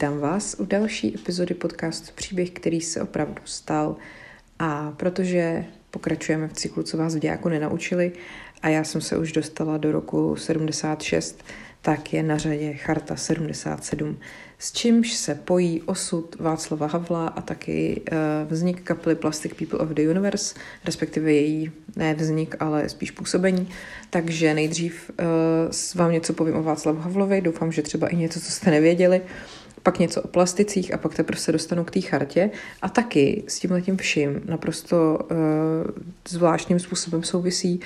Vítám vás u další epizody podcastu Příběh, který se opravdu stal. A protože pokračujeme v cyklu, co vás v dějáku nenaučili, a já jsem se už dostala do roku 76, tak je na řadě Charta 77, s čímž se pojí osud Václava Havla a taky uh, vznik kapely Plastic People of the Universe, respektive její ne vznik, ale spíš působení. Takže nejdřív uh, vám něco povím o Václavu Havlovi, doufám, že třeba i něco, co jste nevěděli, pak něco o plasticích a pak teprve se dostanu k té chartě. A taky s tím letím vším naprosto uh, zvláštním způsobem souvisí uh,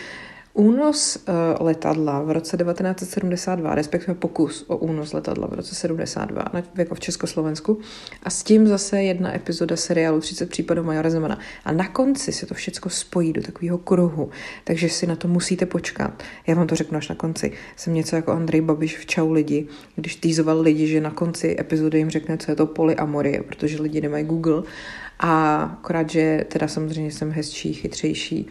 Únos uh, letadla v roce 1972, respektive pokus o únos letadla v roce 72, jako v Československu, a s tím zase jedna epizoda seriálu 30 případů Majora Zemana. A na konci se to všechno spojí do takového kruhu, takže si na to musíte počkat. Já vám to řeknu až na konci. Jsem něco jako Andrej Babiš v Čau lidi, když týzoval lidi, že na konci epizody jim řekne, co je to polyamorie, protože lidi nemají Google. A akorát, že teda samozřejmě jsem hezčí, chytřejší,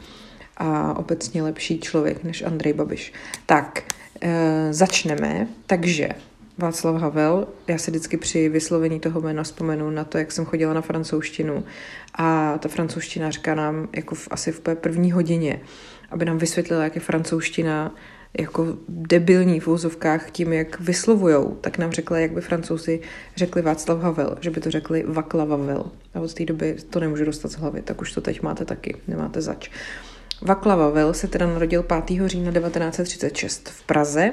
a obecně lepší člověk než Andrej Babiš. Tak, e, začneme. Takže Václav Havel, já se vždycky při vyslovení toho jména vzpomenu na to, jak jsem chodila na francouzštinu a ta francouzštinářka nám jako v, asi v první hodině, aby nám vysvětlila, jak je francouzština jako debilní v úzovkách tím, jak vyslovujou, tak nám řekla, jak by francouzi řekli Václav Havel, že by to řekli Vakla Havel. A od té doby to nemůžu dostat z hlavy, tak už to teď máte taky, nemáte zač. Václav Havel se teda narodil 5. října 1936 v Praze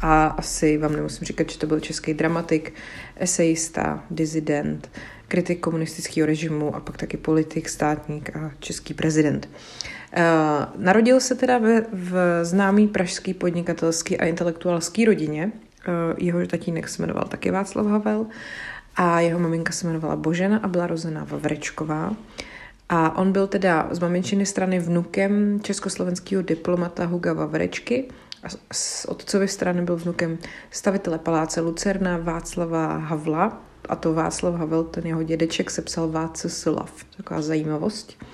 a asi vám nemusím říkat, že to byl český dramatik, esejista, dizident, kritik komunistického režimu a pak taky politik, státník a český prezident. Uh, narodil se teda ve, v známý pražský podnikatelský a intelektuálský rodině. Uh, jeho tatínek se jmenoval taky Václav Havel a jeho maminka se jmenovala Božena a byla rozená Vavrečková. A on byl teda z maminčiny strany vnukem československého diplomata Huga Vavrečky a z otcovy strany byl vnukem stavitele paláce Lucerna Václava Havla, a to Václav Havel, ten jeho dědeček, se psal Václav, taková zajímavost.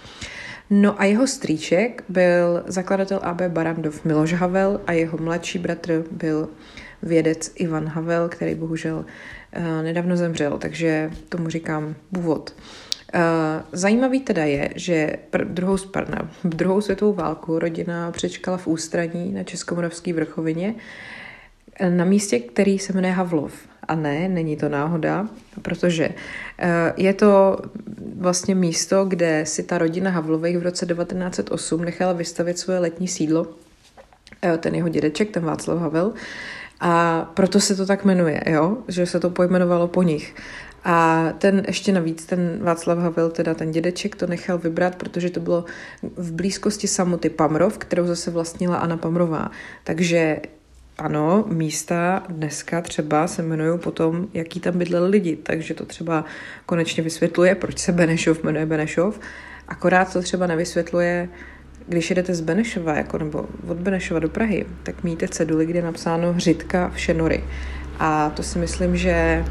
No a jeho strýček byl zakladatel AB Barandov Miloš Havel a jeho mladší bratr byl vědec Ivan Havel, který bohužel uh, nedávno zemřel, takže tomu říkám původ. Eh, zajímavý teda je, že pr- druhou, sparna, druhou světovou válku rodina přečkala v ústraní na Českomoravský vrchovině eh, na místě, který se jmenuje Havlov. A ne, není to náhoda, protože eh, je to vlastně místo, kde si ta rodina Havlových v roce 1908 nechala vystavit svoje letní sídlo, ten jeho dědeček, ten Václav Havel, a proto se to tak jmenuje, jo? že se to pojmenovalo po nich. A ten ještě navíc, ten Václav Havel, teda ten dědeček, to nechal vybrat, protože to bylo v blízkosti samoty Pamrov, kterou zase vlastnila Anna Pamrová. Takže ano, místa dneska třeba se jmenují potom, jaký tam bydleli lidi, takže to třeba konečně vysvětluje, proč se Benešov jmenuje Benešov. Akorát to třeba nevysvětluje, když jedete z Benešova, jako, nebo od Benešova do Prahy, tak míte ceduly, kde je napsáno Hřitka v Šenory. A to si myslím, že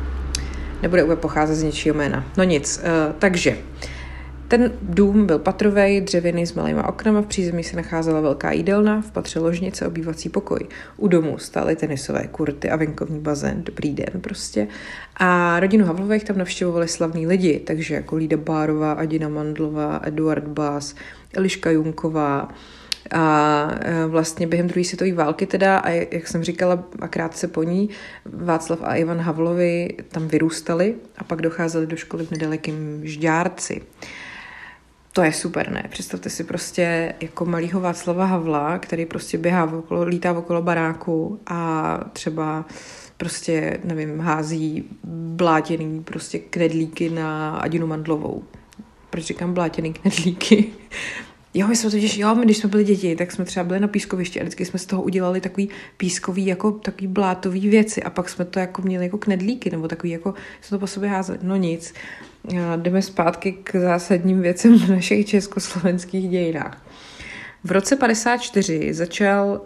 nebude úplně pocházet z něčího jména. No nic, uh, takže ten dům byl patrový, dřevěný s malýma oknama, v přízemí se nacházela velká jídelna, v patře ložnice, obývací pokoj. U domu stály tenisové kurty a venkovní bazén, dobrý den prostě. A rodinu Havlových tam navštěvovali slavní lidi, takže jako Lída Bárová, Adina Mandlová, Eduard Bás, Eliška Junková, a e, vlastně během druhé světové války teda, a jak jsem říkala, a krátce po ní, Václav a Ivan Havlovi tam vyrůstali a pak docházeli do školy v nedalekém Žďárci. To je super, ne? Představte si prostě jako malýho Václava Havla, který prostě běhá okolo, lítá okolo baráku a třeba prostě, nevím, hází blátěný prostě knedlíky na Adinu Mandlovou. Proč říkám blátěný knedlíky? Jo, my jsme totiž, jo, my když jsme byli děti, tak jsme třeba byli na pískovišti a vždycky jsme z toho udělali takový pískový, jako takový blátový věci a pak jsme to jako měli jako knedlíky nebo takový jako, jsme to po sobě házeli. No nic, jdeme zpátky k zásadním věcem v našich československých dějinách. V roce 54 začal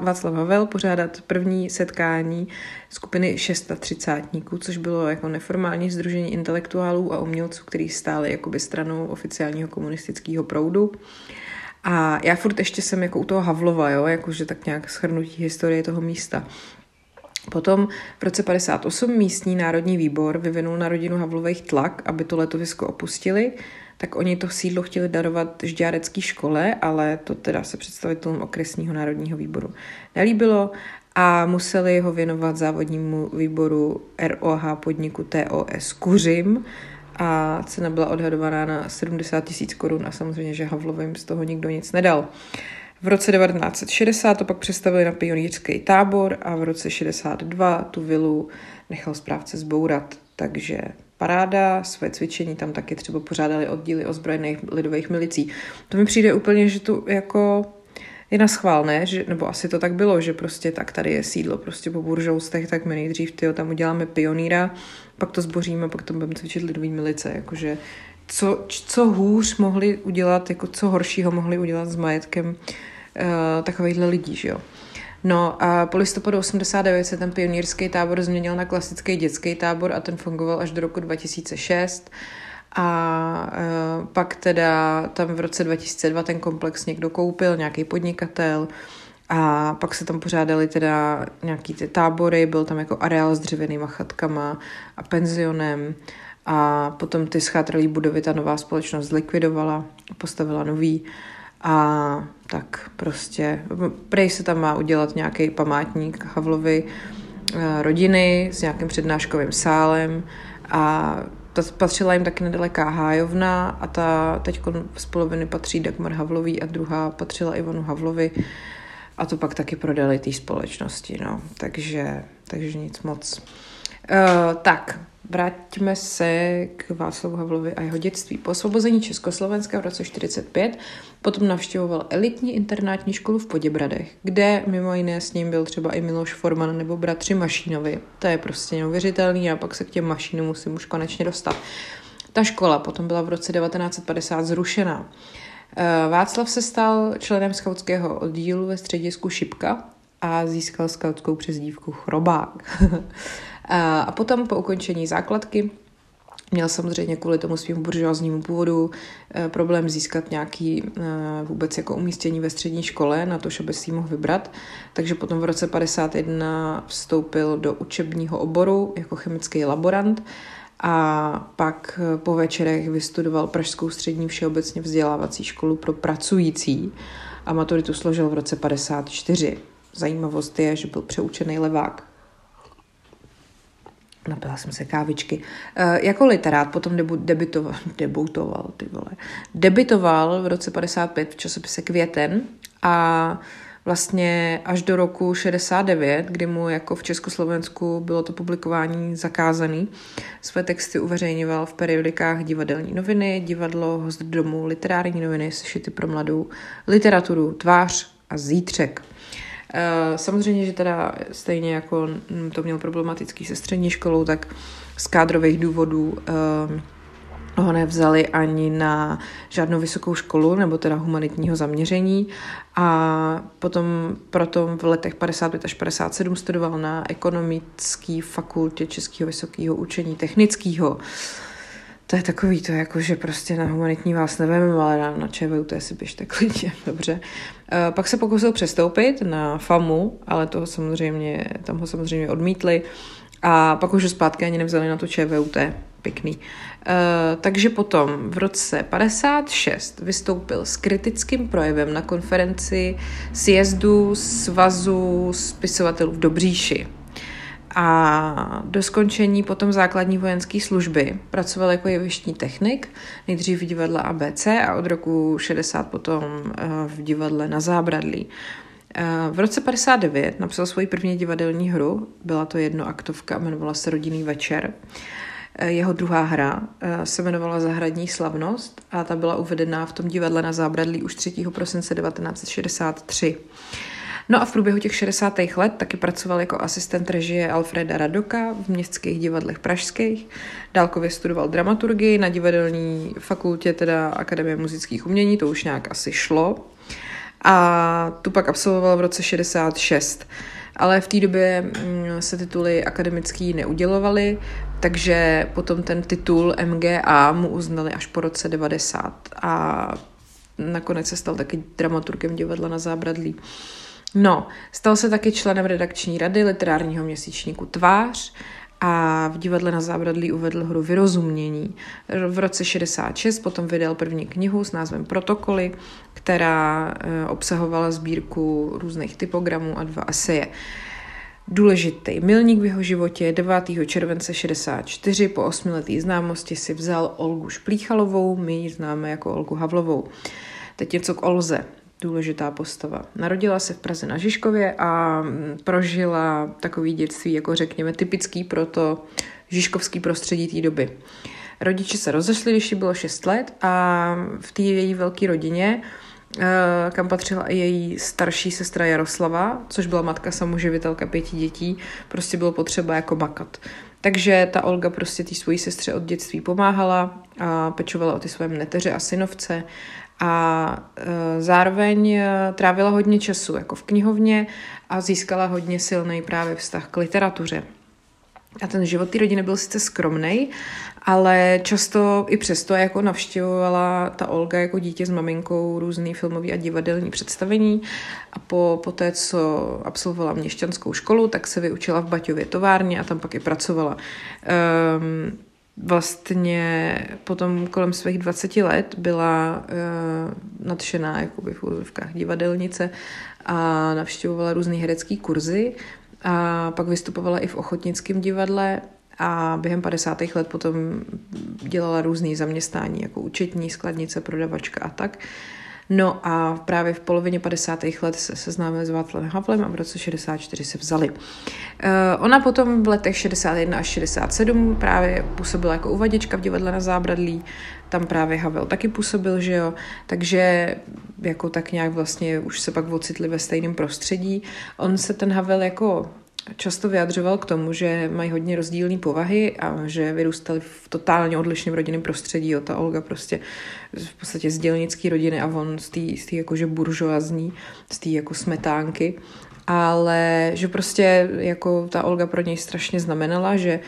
Václav Havel pořádat první setkání skupiny 630, což bylo jako neformální združení intelektuálů a umělců, který stáli jakoby stranou oficiálního komunistického proudu. A já furt ještě jsem jako u toho Havlova, jo, jakože tak nějak schrnutí historie toho místa. Potom v roce 58 místní národní výbor vyvinul na rodinu Havlových tlak, aby to letovisko opustili, tak oni to sídlo chtěli darovat žďárecký škole, ale to teda se představitelům okresního národního výboru nelíbilo a museli ho věnovat závodnímu výboru ROH podniku TOS Kuřim a cena byla odhadovaná na 70 tisíc korun a samozřejmě, že Havlovým z toho nikdo nic nedal. V roce 1960 to pak přestavili na pionýrský tábor a v roce 62 tu vilu nechal správce zbourat. Takže paráda, své cvičení tam taky třeba pořádali oddíly ozbrojených lidových milicí. To mi přijde úplně, že tu jako je na schvál, ne? Že, nebo asi to tak bylo, že prostě tak tady je sídlo prostě po buržoustech, tak my nejdřív tyjo, tam uděláme pionýra, pak to zboříme, pak tam budeme cvičit lidový milice, jakože co, co hůř mohli udělat, jako co horšího mohli udělat s majetkem uh, takovýchhle lidí, že jo. No a po listopadu 89 se ten pionýrský tábor změnil na klasický dětský tábor a ten fungoval až do roku 2006. A e, pak teda tam v roce 2002 ten komplex někdo koupil, nějaký podnikatel, a pak se tam pořádali teda nějaký ty tábory, byl tam jako areál s dřevěnýma chatkama a penzionem. A potom ty schátralý budovy ta nová společnost zlikvidovala, postavila nový a tak prostě, prej se tam má udělat nějaký památník Havlovi e, rodiny s nějakým přednáškovým sálem a ta patřila jim taky nedaleká Hájovna a ta teď z poloviny patří Dagmar Havlový a druhá patřila Ivanu Havlovi a to pak taky prodali té společnosti, no. Takže, takže nic moc. Uh, tak, Vraťme se k Václavu Havlovi a jeho dětství. Po osvobození Československa v roce 1945 potom navštěvoval elitní internátní školu v Poděbradech, kde mimo jiné s ním byl třeba i Miloš Forman nebo bratři Mašínovi. To je prostě neuvěřitelný a pak se k těm Mašínům musím už konečně dostat. Ta škola potom byla v roce 1950 zrušena. Eh, Václav se stal členem skautského oddílu ve středisku Šipka a získal skautskou přezdívku Chrobák. A potom po ukončení základky Měl samozřejmě kvůli tomu svým buržoaznímu původu eh, problém získat nějaký eh, vůbec jako umístění ve střední škole, na to, aby si mohl vybrat. Takže potom v roce 51 vstoupil do učebního oboru jako chemický laborant a pak eh, po večerech vystudoval Pražskou střední všeobecně vzdělávací školu pro pracující a maturitu složil v roce 54. Zajímavost je, že byl přeučený levák. Napila jsem se kávičky. E, jako literát potom debu, debitoval, debutoval, ty vole, debitoval v roce 55 v časopise Květen a vlastně až do roku 69, kdy mu jako v Československu bylo to publikování zakázané, své texty uveřejňoval v periodikách Divadelní noviny, divadlo, host domu, literární noviny, sešity pro mladou literaturu, tvář a zítřek. Eh, samozřejmě, že teda stejně jako to měl problematický se střední školou, tak z kádrových důvodů eh, ho nevzali ani na žádnou vysokou školu, nebo teda humanitního zaměření. A potom proto v letech 55 až 57 studoval na ekonomické fakultě Českého vysokého učení technického to je takový to, jako že prostě na humanitní vás nevím, ale na, na ČVUT si běžte klidně, dobře. Uh, pak se pokusil přestoupit na FAMu, ale toho samozřejmě, tam ho samozřejmě odmítli a pak už ho zpátky ani nevzali na to ČVUT, pěkný. Uh, takže potom v roce 56 vystoupil s kritickým projevem na konferenci sjezdu Svazu spisovatelů v Dobříši a do skončení potom základní vojenské služby pracoval jako jevištní technik, nejdřív v divadle ABC a od roku 60 potom eh, v divadle na Zábradlí. Eh, v roce 59 napsal svoji první divadelní hru, byla to jednoaktovka, jmenovala se Rodinný večer. Eh, jeho druhá hra se jmenovala Zahradní slavnost a ta byla uvedená v tom divadle na Zábradlí už 3. prosince 1963. No a v průběhu těch 60. let taky pracoval jako asistent režie Alfreda Radoka v městských divadlech pražských. Dálkově studoval dramaturgii na divadelní fakultě, teda Akademie muzických umění, to už nějak asi šlo. A tu pak absolvoval v roce 66 ale v té době mm, se tituly akademický neudělovaly, takže potom ten titul MGA mu uznali až po roce 90 a nakonec se stal taky dramaturgem divadla na Zábradlí. No, stal se taky členem redakční rady literárního měsíčníku Tvář a v divadle na Zábradlí uvedl hru Vyrozumění. V roce 66 potom vydal první knihu s názvem Protokoly, která eh, obsahovala sbírku různých typogramů a dva eseje. Důležitý milník v jeho životě 9. července 64 po osmiletý známosti si vzal Olgu Šplíchalovou, my ji známe jako Olgu Havlovou. Teď něco k Olze důležitá postava. Narodila se v Praze na Žižkově a prožila takový dětství, jako řekněme, typický pro to žižkovský prostředí té doby. Rodiče se rozešli, když jí bylo 6 let a v té její velké rodině eh, kam patřila i její starší sestra Jaroslava, což byla matka samoživitelka pěti dětí, prostě bylo potřeba jako makat. Takže ta Olga prostě té svojí sestře od dětství pomáhala a pečovala o ty své neteře a synovce a e, zároveň e, trávila hodně času jako v knihovně a získala hodně silný právě vztah k literatuře. A ten život té rodiny byl sice skromný, ale často i přesto jako navštěvovala ta Olga jako dítě s maminkou různý filmový a divadelní představení a po, po té, co absolvovala měšťanskou školu, tak se vyučila v Baťově továrně a tam pak i pracovala. Um, vlastně potom kolem svých 20 let byla uh, nadšená jakoby v úzovkách divadelnice a navštěvovala různé herecké kurzy a pak vystupovala i v ochotnickém divadle a během 50. let potom dělala různé zaměstnání, jako účetní, skladnice, prodavačka a tak. No a právě v polovině 50. let se seznámili s Václavem Havlem a v roce 64 se vzali. Uh, ona potom v letech 61 až 67 právě působila jako uvaděčka v divadle na Zábradlí, tam právě Havel taky působil, že jo, takže jako tak nějak vlastně už se pak ocitli ve stejném prostředí. On se ten Havel jako často vyjadřoval k tomu, že mají hodně rozdílné povahy a že vyrůstali v totálně odlišném rodinném prostředí. Jo. Ta Olga prostě v podstatě z dělnické rodiny a on z té jakože buržoazní, z té jako smetánky ale že prostě jako ta Olga pro něj strašně znamenala, že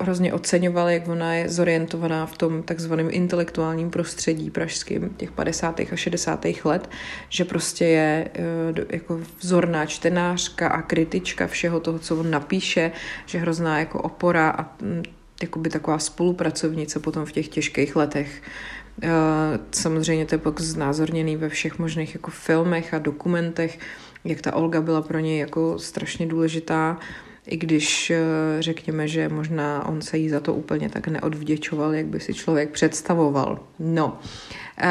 hrozně oceňoval, jak ona je zorientovaná v tom takzvaném intelektuálním prostředí pražským těch 50. a 60. let, že prostě je eh, jako vzorná čtenářka a kritička všeho toho, co on napíše, že hrozná jako opora a hm, jakoby taková spolupracovnice potom v těch těžkých letech. Eh, samozřejmě to je pak znázorněný ve všech možných jako filmech a dokumentech, jak ta Olga byla pro něj jako strašně důležitá, i když eh, řekněme, že možná on se jí za to úplně tak neodvděčoval, jak by si člověk představoval. No, eh,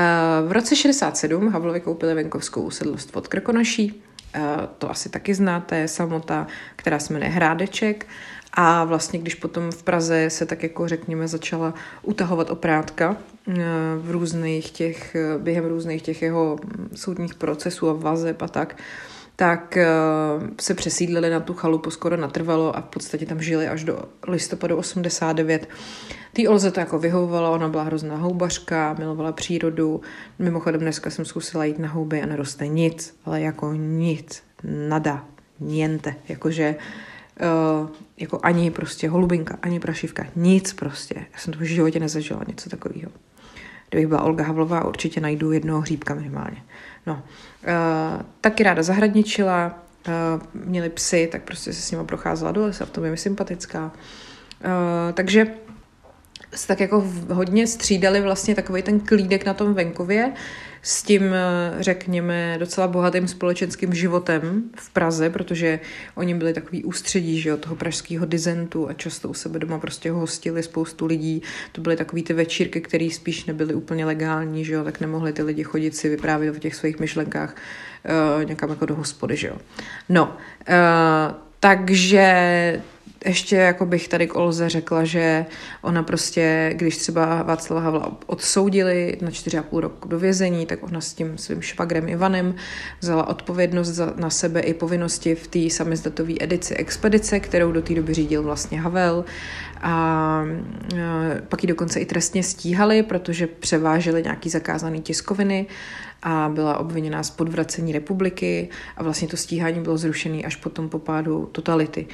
v roce 67 Havlovi koupili venkovskou usedlost pod Krkonoší, eh, to asi taky znáte, samota, která se jmenuje Hrádeček. A vlastně, když potom v Praze se tak jako řekněme začala utahovat oprátka v různých těch, během různých těch jeho soudních procesů a vazeb a tak, tak uh, se přesídlili na tu chalupu skoro natrvalo a v podstatě tam žili až do listopadu 89. Tý Olze to jako vyhovovalo, ona byla hrozná houbařka, milovala přírodu. Mimochodem dneska jsem zkusila jít na houby a neroste nic, ale jako nic, nada, niente, jakože uh, jako ani prostě holubinka, ani prašivka, nic prostě. Já jsem to v životě nezažila, něco takového. Kdybych byla Olga Havlová, určitě najdu jednoho hříbka minimálně. No, uh, taky ráda zahradničila, uh, měli psy, tak prostě se s nimi procházela do lesa, v tom je mi sympatická. Uh, takže se tak jako hodně střídali vlastně takový ten klídek na tom venkově s tím, řekněme, docela bohatým společenským životem v Praze, protože oni byli takový ústředí, že jo, toho pražského dizentu a často u sebe doma prostě hostili spoustu lidí. To byly takový ty večírky, které spíš nebyly úplně legální, že jo, tak nemohli ty lidi chodit si vyprávět o těch svých myšlenkách uh, někam jako do hospody, že jo. No, uh, takže ještě jako bych tady k Olze řekla, že ona prostě, když třeba Václava Havla odsoudili na 4,5 roku do vězení, tak ona s tím svým švagrem Ivanem vzala odpovědnost za, na sebe i povinnosti v té samizdatové edici Expedice, kterou do té doby řídil vlastně Havel a pak ji dokonce i trestně stíhali, protože převáželi nějaký zakázaný tiskoviny a byla obviněná z podvracení republiky a vlastně to stíhání bylo zrušené až potom po pádu totality.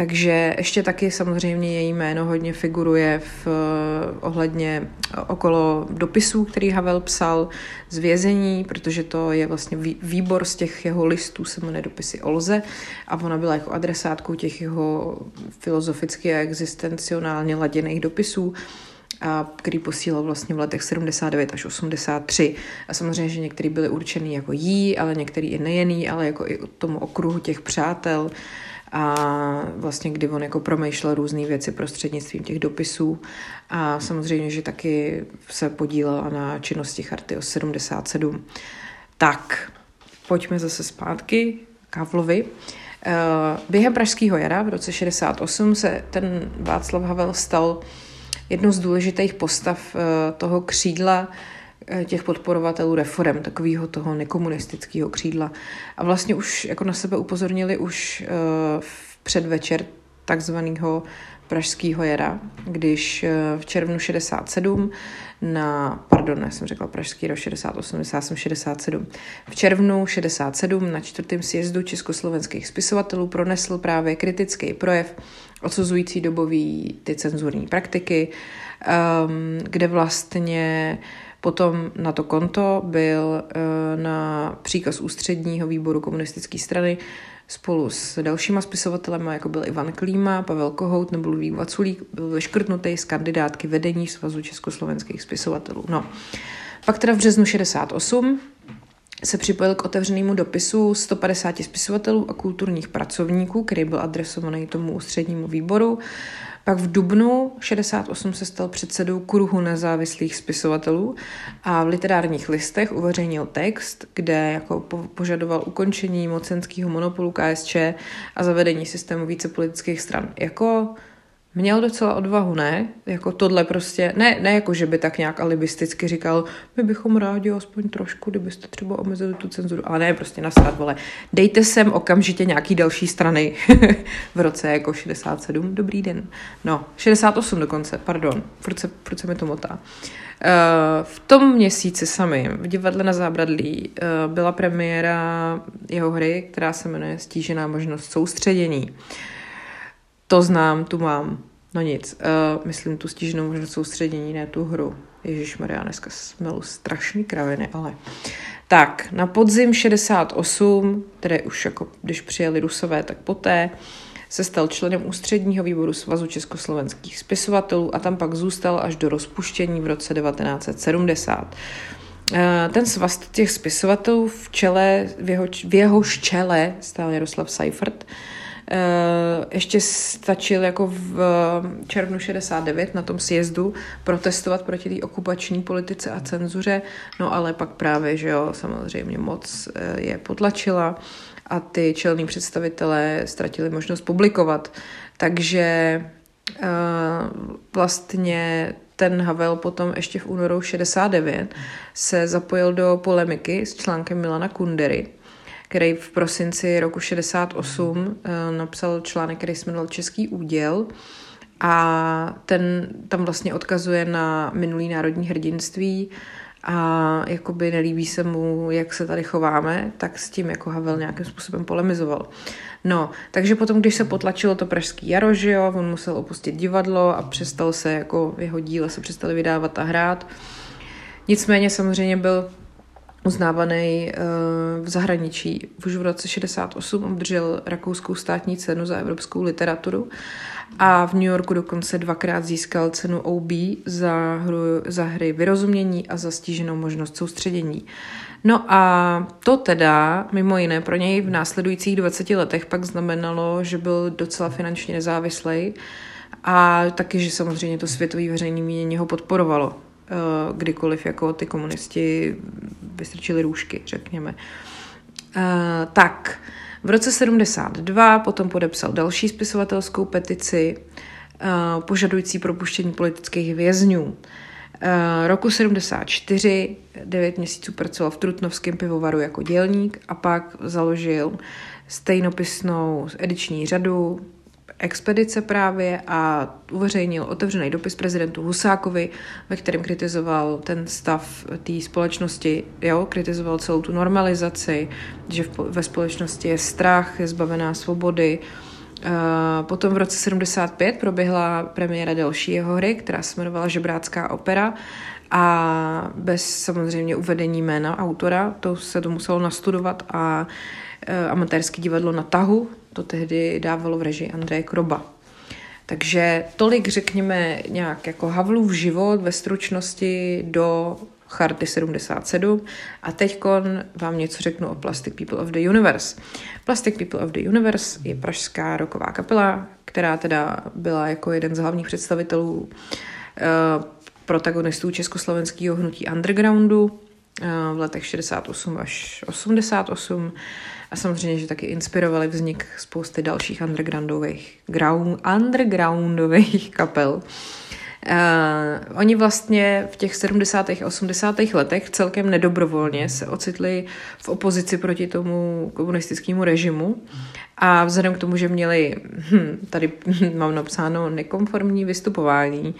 Takže ještě taky samozřejmě její jméno hodně figuruje v ohledně okolo dopisů, který Havel psal z vězení, protože to je vlastně výbor z těch jeho listů, se jmenuje dopisy Olze a ona byla jako adresátkou těch jeho filozoficky a existencionálně laděných dopisů a který posílal vlastně v letech 79 až 83. A samozřejmě, že některý byly určený jako jí, ale některý i nejený, ale jako i tomu okruhu těch přátel a vlastně kdy on jako promýšlel různé věci prostřednictvím těch dopisů a samozřejmě, že taky se podílela na činnosti Charty o 77. Tak, pojďme zase zpátky k Havlovi. Eh, během Pražského jara v roce 68 se ten Václav Havel stal jednou z důležitých postav eh, toho křídla těch podporovatelů reform, takového toho nekomunistického křídla. A vlastně už jako na sebe upozornili už eh, v předvečer takzvaného pražského jara, když v červnu 67 na, pardon, já jsem řekla pražský rok 68, já jsem 67. V červnu 67 na čtvrtém sjezdu československých spisovatelů pronesl právě kritický projev odsuzující dobový ty cenzurní praktiky, um, kde vlastně Potom na to konto byl uh, na příkaz ústředního výboru komunistické strany spolu s dalšíma spisovatelemi, jako byl Ivan Klíma, Pavel Kohout nebo Ludvík Vaculík, byl vyškrtnutý z kandidátky vedení Svazu československých spisovatelů. No. Pak teda v březnu 68 se připojil k otevřenému dopisu 150 spisovatelů a kulturních pracovníků, který byl adresovaný tomu ústřednímu výboru. Pak v dubnu 68 se stal předsedou kruhu nezávislých spisovatelů a v literárních listech uveřejnil text, kde jako požadoval ukončení mocenského monopolu KSČ a zavedení systému více politických stran. Jako Měl docela odvahu, ne? Jako tohle prostě, ne, ne jako, že by tak nějak alibisticky říkal, my bychom rádi aspoň trošku, kdybyste třeba omezili tu cenzuru, ale ne, prostě nasrat, vole. Dejte sem okamžitě nějaký další strany v roce jako 67, dobrý den. No, 68 dokonce, pardon, proč se, proč se mi to motá. Uh, v tom měsíci sami v divadle na Zábradlí uh, byla premiéra jeho hry, která se jmenuje Stížená možnost soustředění. Uh, to znám, tu mám. No nic, uh, myslím tu stížnou možnost soustředění, ne tu hru. Ježíš Maria, dneska smelu strašný kraviny, ale... Tak, na podzim 68, tedy už jako když přijeli Rusové, tak poté, se stal členem ústředního výboru Svazu československých spisovatelů a tam pak zůstal až do rozpuštění v roce 1970. Eh, ten svaz těch spisovatelů v čele, v jeho, v jeho čele stál Jaroslav Seifert, ještě stačil jako v červnu 69 na tom sjezdu protestovat proti té okupační politice a cenzuře, no ale pak právě, že jo, samozřejmě moc eh, je potlačila a ty čelní představitelé ztratili možnost publikovat. Takže eh, vlastně ten Havel potom ještě v únoru 69 se zapojil do polemiky s článkem Milana Kundery, který v prosinci roku 68 eh, napsal článek, který se jmenoval Český úděl a ten tam vlastně odkazuje na minulý národní hrdinství a jakoby nelíbí se mu, jak se tady chováme, tak s tím jako Havel nějakým způsobem polemizoval. No, takže potom, když se potlačilo to pražský jaro, že jo, on musel opustit divadlo a přestal se, jako jeho díla se přestali vydávat a hrát. Nicméně samozřejmě byl uznávaný uh, v zahraničí. Už v roce 68 obdržel rakouskou státní cenu za evropskou literaturu a v New Yorku dokonce dvakrát získal cenu OB za, hru, za hry vyrozumění a za stíženou možnost soustředění. No a to teda, mimo jiné, pro něj v následujících 20 letech pak znamenalo, že byl docela finančně nezávislý a taky, že samozřejmě to světové veřejné mínění ho podporovalo. Eh, kdykoliv jako ty komunisti vystrčili růžky, řekněme. Uh, tak, v roce 72 potom podepsal další spisovatelskou petici uh, požadující propuštění politických vězňů. Roku 74 devět měsíců pracoval v Trutnovském pivovaru jako dělník a pak založil stejnopisnou ediční řadu expedice právě a uveřejnil otevřený dopis prezidentu Husákovi, ve kterém kritizoval ten stav té společnosti, jo, kritizoval celou tu normalizaci, že ve společnosti je strach, je zbavená svobody. Potom v roce 75 proběhla premiéra další jeho hry, která se jmenovala Žebrácká opera a bez samozřejmě uvedení jména autora, to se to muselo nastudovat a amatérské divadlo na tahu, to tehdy dávalo v režii Andreje Kroba. Takže tolik, řekněme, nějak jako Havlův život ve stručnosti do Charty 77 a teď vám něco řeknu o Plastic People of the Universe. Plastic People of the Universe je pražská roková kapela, která teda byla jako jeden z hlavních představitelů uh, protagonistů československého hnutí undergroundu v letech 68 až 88 a samozřejmě, že taky inspirovali vznik spousty dalších undergroundových, ground, undergroundových kapel. Uh, oni vlastně v těch 70. a 80. letech celkem nedobrovolně se ocitli v opozici proti tomu komunistickému režimu a vzhledem k tomu, že měli, hm, tady mám napsáno nekonformní vystupování,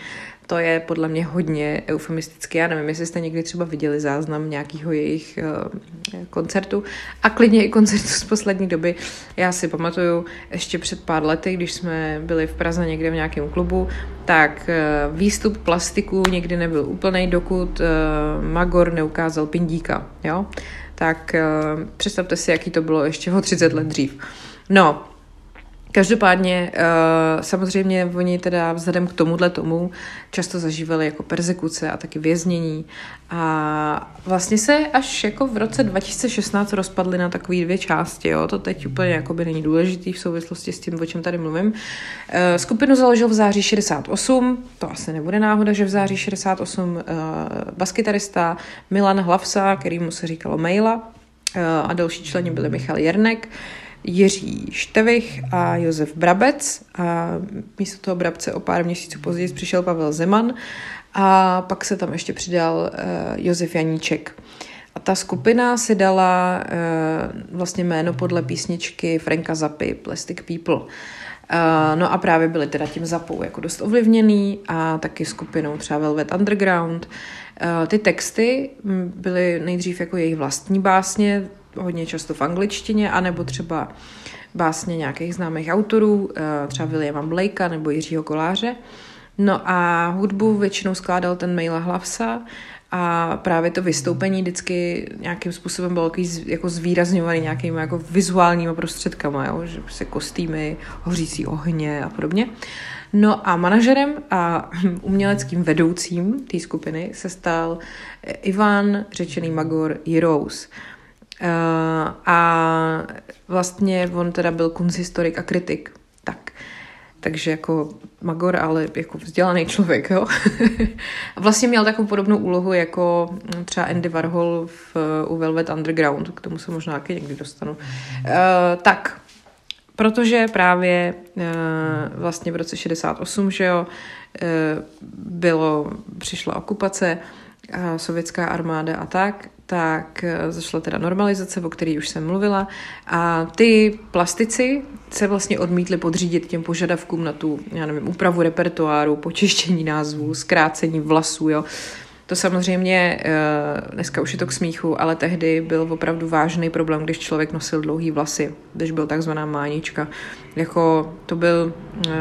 to je podle mě hodně eufemistické. Já nevím, jestli jste někdy třeba viděli záznam nějakého jejich uh, koncertu a klidně i koncertu z poslední doby. Já si pamatuju ještě před pár lety, když jsme byli v Praze někde v nějakém klubu, tak uh, výstup plastiku někdy nebyl úplný, dokud uh, Magor neukázal pindíka, jo? Tak představte si, jaký to bylo ještě o 30 let dřív. No, Každopádně uh, samozřejmě oni teda vzhledem k tomuhle tomu často zažívali jako persekuce a taky věznění a vlastně se až jako v roce 2016 rozpadly na takové dvě části, jo? to teď úplně jako by není důležitý v souvislosti s tím, o čem tady mluvím. Uh, skupinu založil v září 68, to asi nebude náhoda, že v září 68 uh, baskytarista Milan Hlavsa, kterýmu se říkalo Maila a další členi byli Michal Jernek, Jiří Števich a Josef Brabec a místo toho Brabce o pár měsíců později přišel Pavel Zeman a pak se tam ještě přidal uh, Josef Janíček. A ta skupina si dala uh, vlastně jméno podle písničky Franka Zapy, Plastic People. Uh, no a právě byli teda tím Zapou jako dost ovlivněný a taky skupinou třeba Velvet Underground. Ty texty byly nejdřív jako jejich vlastní básně, hodně často v angličtině, anebo třeba básně nějakých známých autorů, eh, třeba Williama Blakea nebo Jiřího Koláře. No a hudbu většinou skládal ten Maila Hlavsa a právě to vystoupení vždycky nějakým způsobem bylo jako zvýrazňovaný nějakými jako vizuálními prostředkama, jo? že se kostýmy, hořící ohně a podobně. No a manažerem a uměleckým vedoucím té skupiny se stal Ivan, řečený Magor Jirous. Uh, a vlastně on teda byl kunsthistorik a kritik. Tak. Takže jako Magor, ale jako vzdělaný člověk, jo. a vlastně měl takovou podobnou úlohu jako třeba Andy Warhol v, u Velvet Underground, k tomu se možná taky někdy dostanu. Uh, tak, protože právě uh, vlastně v roce 68, že jo, uh, bylo, přišla okupace, uh, sovětská armáda a tak, tak eh, zašla teda normalizace, o které už jsem mluvila. A ty plastici se vlastně odmítli podřídit těm požadavkům na tu, já nevím, úpravu repertoáru, počištění názvů, zkrácení vlasů, jo. To samozřejmě, eh, dneska už je to k smíchu, ale tehdy byl opravdu vážný problém, když člověk nosil dlouhý vlasy, když byl takzvaná mánička. Jako to byl, eh,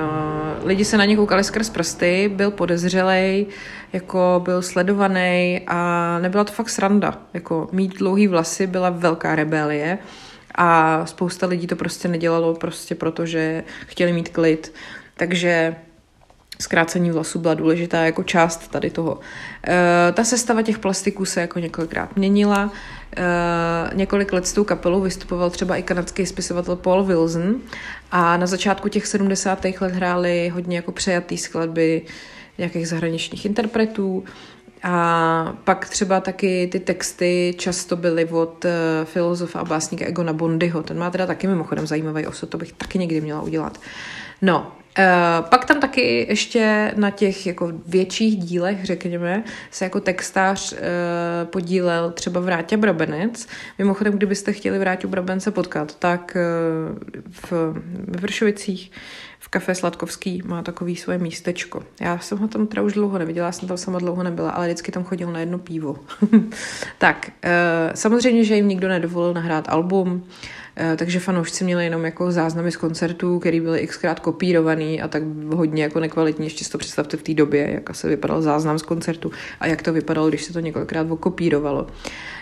lidi se na ně koukali skrz prsty, byl podezřelej, jako byl sledovaný a nebyla to fakt sranda. Jako mít dlouhý vlasy byla velká rebelie a spousta lidí to prostě nedělalo prostě proto, že chtěli mít klid. Takže zkrácení vlasů byla důležitá jako část tady toho. E, ta sestava těch plastiků se jako několikrát měnila. E, několik let s tou kapelou vystupoval třeba i kanadský spisovatel Paul Wilson a na začátku těch 70. let hráli hodně jako přejatý skladby nějakých zahraničních interpretů. A pak třeba taky ty texty často byly od uh, filozofa a básníka Egona Bondyho. Ten má teda taky mimochodem zajímavý osud, to bych taky někdy měla udělat. No, Uh, pak tam taky ještě na těch jako větších dílech, řekněme, se jako textář uh, podílel třeba Vrátě Brabenec. Mimochodem, kdybyste chtěli Vráťu Brabence potkat, tak uh, v, v Vršovicích kafe Sladkovský má takový svoje místečko. Já jsem ho tam teda už dlouho neviděla, já jsem tam sama dlouho nebyla, ale vždycky tam chodil na jedno pivo. tak, uh, samozřejmě, že jim nikdo nedovolil nahrát album, Eh, takže fanoušci měli jenom jako záznamy z koncertů, které byly xkrát kopírovaný a tak hodně jako nekvalitní. Ještě si to představte v té době, jak se vypadal záznam z koncertu a jak to vypadalo, když se to několikrát okopírovalo.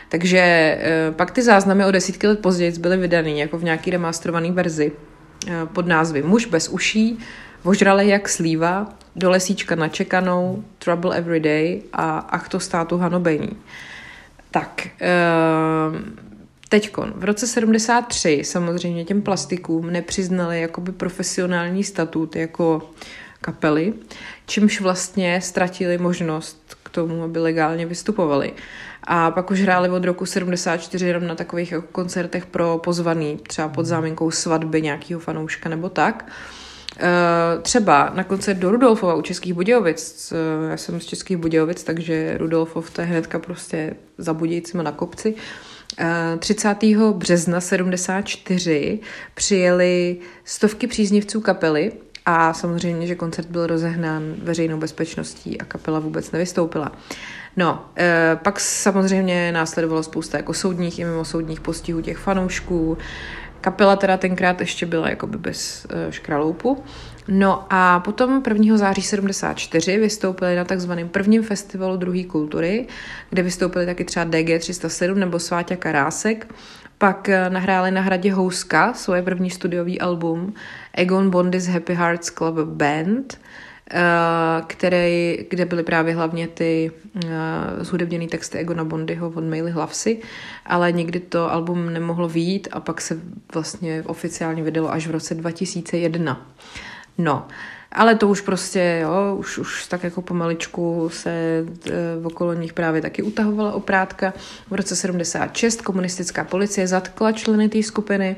Takže eh, pak ty záznamy o desítky let později byly vydaný jako v nějaký remasterované verzi eh, pod názvy Muž bez uší, Vožrale jak slíva, do lesíčka načekanou, Trouble Every Day a Ach to státu hanobení. Tak, Teďkon, v roce 73 samozřejmě těm plastikům nepřiznali jakoby profesionální statut jako kapely, čímž vlastně ztratili možnost k tomu, aby legálně vystupovali. A pak už hráli od roku 74 jenom na takových jako koncertech pro pozvaný, třeba pod záminkou svatby nějakého fanouška nebo tak. Uh, třeba na koncert do Rudolfova u Českých Budějovic, uh, já jsem z Českých Budějovic, takže Rudolfov to je hnedka prostě za Budějcima na kopci, 30. března 74 přijeli stovky příznivců kapely a samozřejmě, že koncert byl rozehnán veřejnou bezpečností a kapela vůbec nevystoupila. No, e, pak samozřejmě následovalo spousta jako soudních i mimosoudních postihů těch fanoušků. Kapela teda tenkrát ještě byla jakoby bez e, škraloupu. No a potom 1. září 74 vystoupili na takzvaném prvním festivalu druhé kultury, kde vystoupili taky třeba DG 307 nebo Sváťa Karásek. Pak eh, nahráli na hradě Houska svoje první studiový album Egon Bondy's Happy Hearts Club Band, eh, který, kde byly právě hlavně ty uh, zhudebněné texty Egona Bondyho od Maily Hlavsy, ale nikdy to album nemohlo výjít a pak se vlastně oficiálně vydalo až v roce 2001. No, ale to už prostě, jo, už, už tak jako pomaličku se e, okolo nich právě taky utahovala oprátka. V roce 76 komunistická policie zatkla členy té skupiny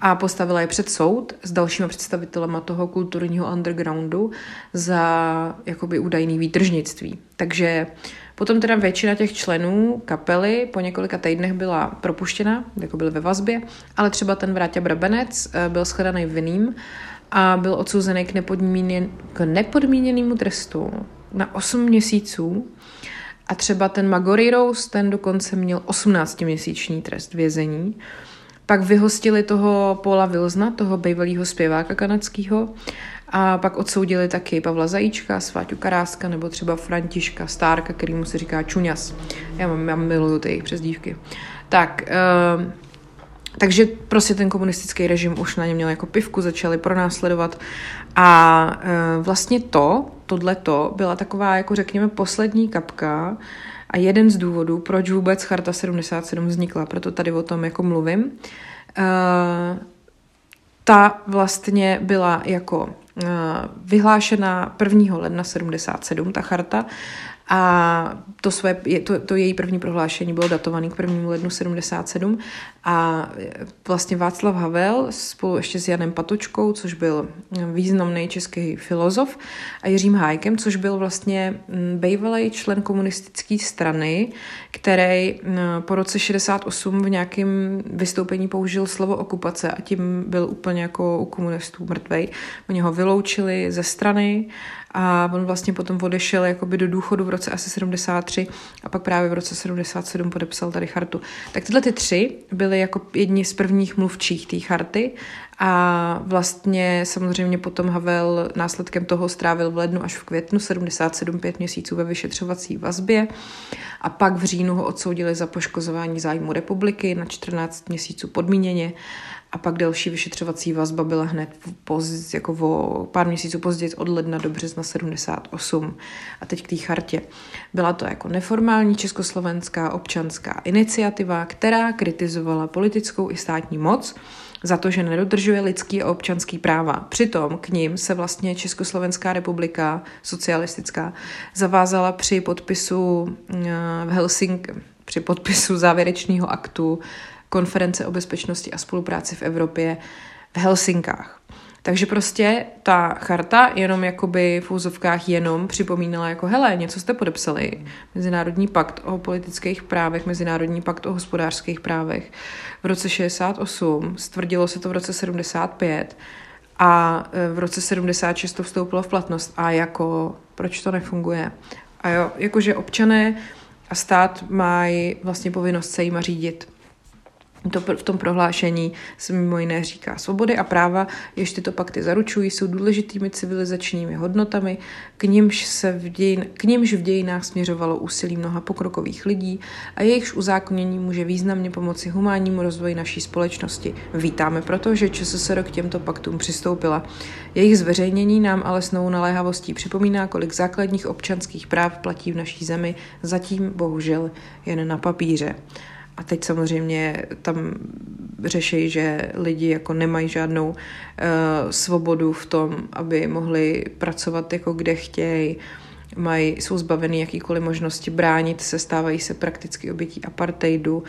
a postavila je před soud s dalšími představitelema toho kulturního undergroundu za jakoby údajný výtržnictví. Takže potom teda většina těch členů kapely po několika týdnech byla propuštěna, jako byly ve vazbě, ale třeba ten Vráťa Brabenec e, byl shledaný vinným a byl odsouzený k, nepodmíněn, k nepodmíněnému trestu na 8 měsíců a třeba ten Magory Rose, ten dokonce měl 18-měsíční trest vězení. Pak vyhostili toho Paula Wilsna, toho bývalého zpěváka kanadského, a pak odsoudili taky Pavla Zajíčka, Sváťu Karáska nebo třeba Františka Stárka, kterýmu se říká Čuňas. Já, mám, já miluju ty jejich přezdívky. Tak, uh, takže prostě ten komunistický režim už na ně měl jako pivku, začali pronásledovat a e, vlastně to, tohleto byla taková, jako řekněme, poslední kapka a jeden z důvodů, proč vůbec Charta 77 vznikla, proto tady o tom jako mluvím. E, ta vlastně byla jako e, vyhlášena 1. ledna 77, ta charta, a to, své, to, to její první prohlášení bylo datované k 1. lednu 77 a vlastně Václav Havel spolu ještě s Janem Patočkou, což byl významný český filozof, a Jiřím Hájkem, což byl vlastně bývalý člen komunistické strany, který po roce 68 v nějakém vystoupení použil slovo okupace a tím byl úplně jako u komunistů mrtvej. Oni ho vyloučili ze strany a on vlastně potom odešel jakoby do důchodu v roce asi 73 a pak právě v roce 77 podepsal tady chartu. Tak tyhle ty tři byly jako jedni z prvních mluvčích té charty a vlastně samozřejmě potom Havel následkem toho strávil v lednu až v květnu 77 pět měsíců ve vyšetřovací vazbě a pak v říjnu ho odsoudili za poškozování zájmu republiky na 14 měsíců podmíněně a pak další vyšetřovací vazba byla hned poz, jako o pár měsíců později od ledna do března 78. A teď k té chartě. Byla to jako neformální československá občanská iniciativa, která kritizovala politickou i státní moc za to, že nedodržuje lidský a občanský práva. Přitom k ním se vlastně Československá republika socialistická zavázala při podpisu eh, v Helsing, při podpisu závěrečného aktu konference o bezpečnosti a spolupráci v Evropě v Helsinkách. Takže prostě ta charta jenom jakoby v úzovkách jenom připomínala jako hele, něco jste podepsali. Mezinárodní pakt o politických právech, Mezinárodní pakt o hospodářských právech v roce 68, stvrdilo se to v roce 75 a e, v roce 76 to vstoupilo v platnost. A jako, proč to nefunguje? A jo, jakože občané a stát mají vlastně povinnost se jima řídit. To v tom prohlášení se mimo jiné říká svobody a práva, jež tyto pakty zaručují, jsou důležitými civilizačními hodnotami, k nimž, se v dějin, k nimž v dějinách směřovalo úsilí mnoha pokrokových lidí a jejichž uzákonění může významně pomoci humánnímu rozvoji naší společnosti. Vítáme proto, že ČSSR k těmto paktům přistoupila. Jejich zveřejnění nám ale s novou naléhavostí připomíná, kolik základních občanských práv platí v naší zemi, zatím bohužel jen na papíře. A teď samozřejmě tam řeší, že lidi jako nemají žádnou uh, svobodu v tom, aby mohli pracovat jako kde chtějí, mají, jsou zbaveny jakýkoliv možnosti bránit se, stávají se prakticky obětí apartheidu, uh,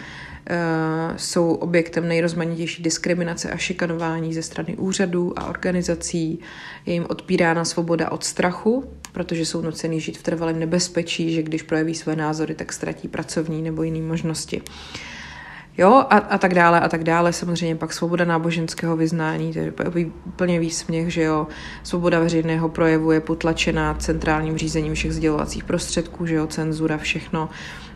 jsou objektem nejrozmanitější diskriminace a šikanování ze strany úřadů a organizací, je jim odpírána svoboda od strachu, protože jsou nuceni žít v trvalém nebezpečí, že když projeví své názory, tak ztratí pracovní nebo jiné možnosti. Jo, a, a tak dále, a tak dále. Samozřejmě pak svoboda náboženského vyznání, to je úplně výsměch, že jo. Svoboda veřejného projevu je potlačená centrálním řízením všech sdělovacích prostředků, že jo, cenzura, všechno.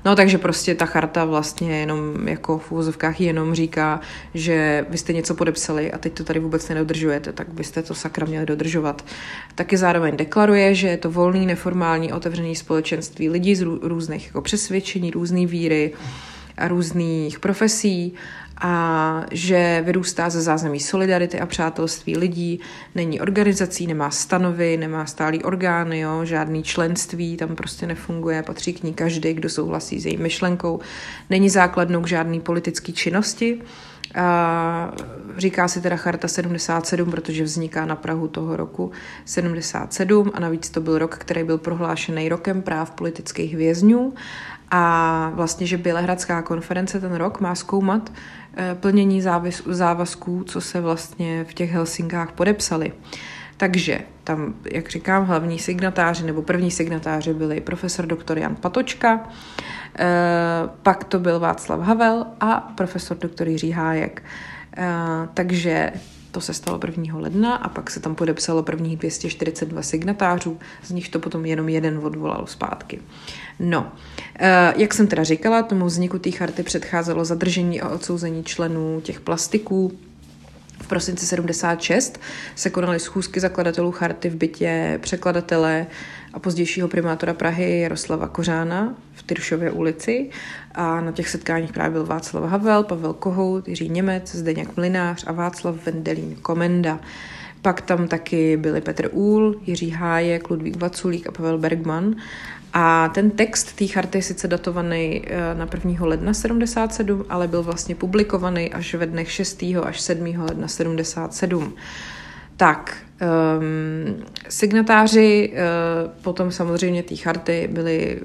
No takže prostě ta charta vlastně jenom jako v úvozovkách jenom říká, že vy jste něco podepsali a teď to tady vůbec nedodržujete, tak byste to sakra měli dodržovat. Taky zároveň deklaruje, že je to volný, neformální, otevřený společenství lidí z různých jako přesvědčení, různé víry různých profesí a že vyrůstá ze zázemí solidarity a přátelství lidí, není organizací, nemá stanovy, nemá stálý orgány, jo, žádný členství, tam prostě nefunguje, patří k ní každý, kdo souhlasí s její myšlenkou, není základnou k žádné politické činnosti, a říká si teda Charta 77, protože vzniká na Prahu toho roku 77 a navíc to byl rok, který byl prohlášený rokem práv politických vězňů a vlastně, že Bělehradská konference ten rok má zkoumat eh, plnění závazků, co se vlastně v těch Helsinkách podepsali. Takže tam, jak říkám, hlavní signatáři nebo první signatáři byli profesor doktor Jan Patočka, eh, pak to byl Václav Havel a profesor doktor Jiří Hájek. Eh, takže to se stalo 1. ledna a pak se tam podepsalo prvních 242 signatářů, z nich to potom jenom jeden odvolal zpátky. No, eh, jak jsem teda říkala, tomu vzniku té charty předcházelo zadržení a odsouzení členů těch plastiků, v prosinci 76 se konaly schůzky zakladatelů charty v bytě překladatele a pozdějšího primátora Prahy Jaroslava Kořána v Tyršově ulici. A na těch setkáních právě byl Václav Havel, Pavel Kohout, Jiří Němec, Zdeněk Mlinář a Václav Vendelín Komenda. Pak tam taky byli Petr Úl, Jiří Hájek, Ludvík Vaculík a Pavel Bergman. A ten text té charty je sice datovaný eh, na 1. ledna 77, ale byl vlastně publikovaný až ve dnech 6. až 7. ledna 77. Tak, um, signatáři uh, potom samozřejmě té charty byli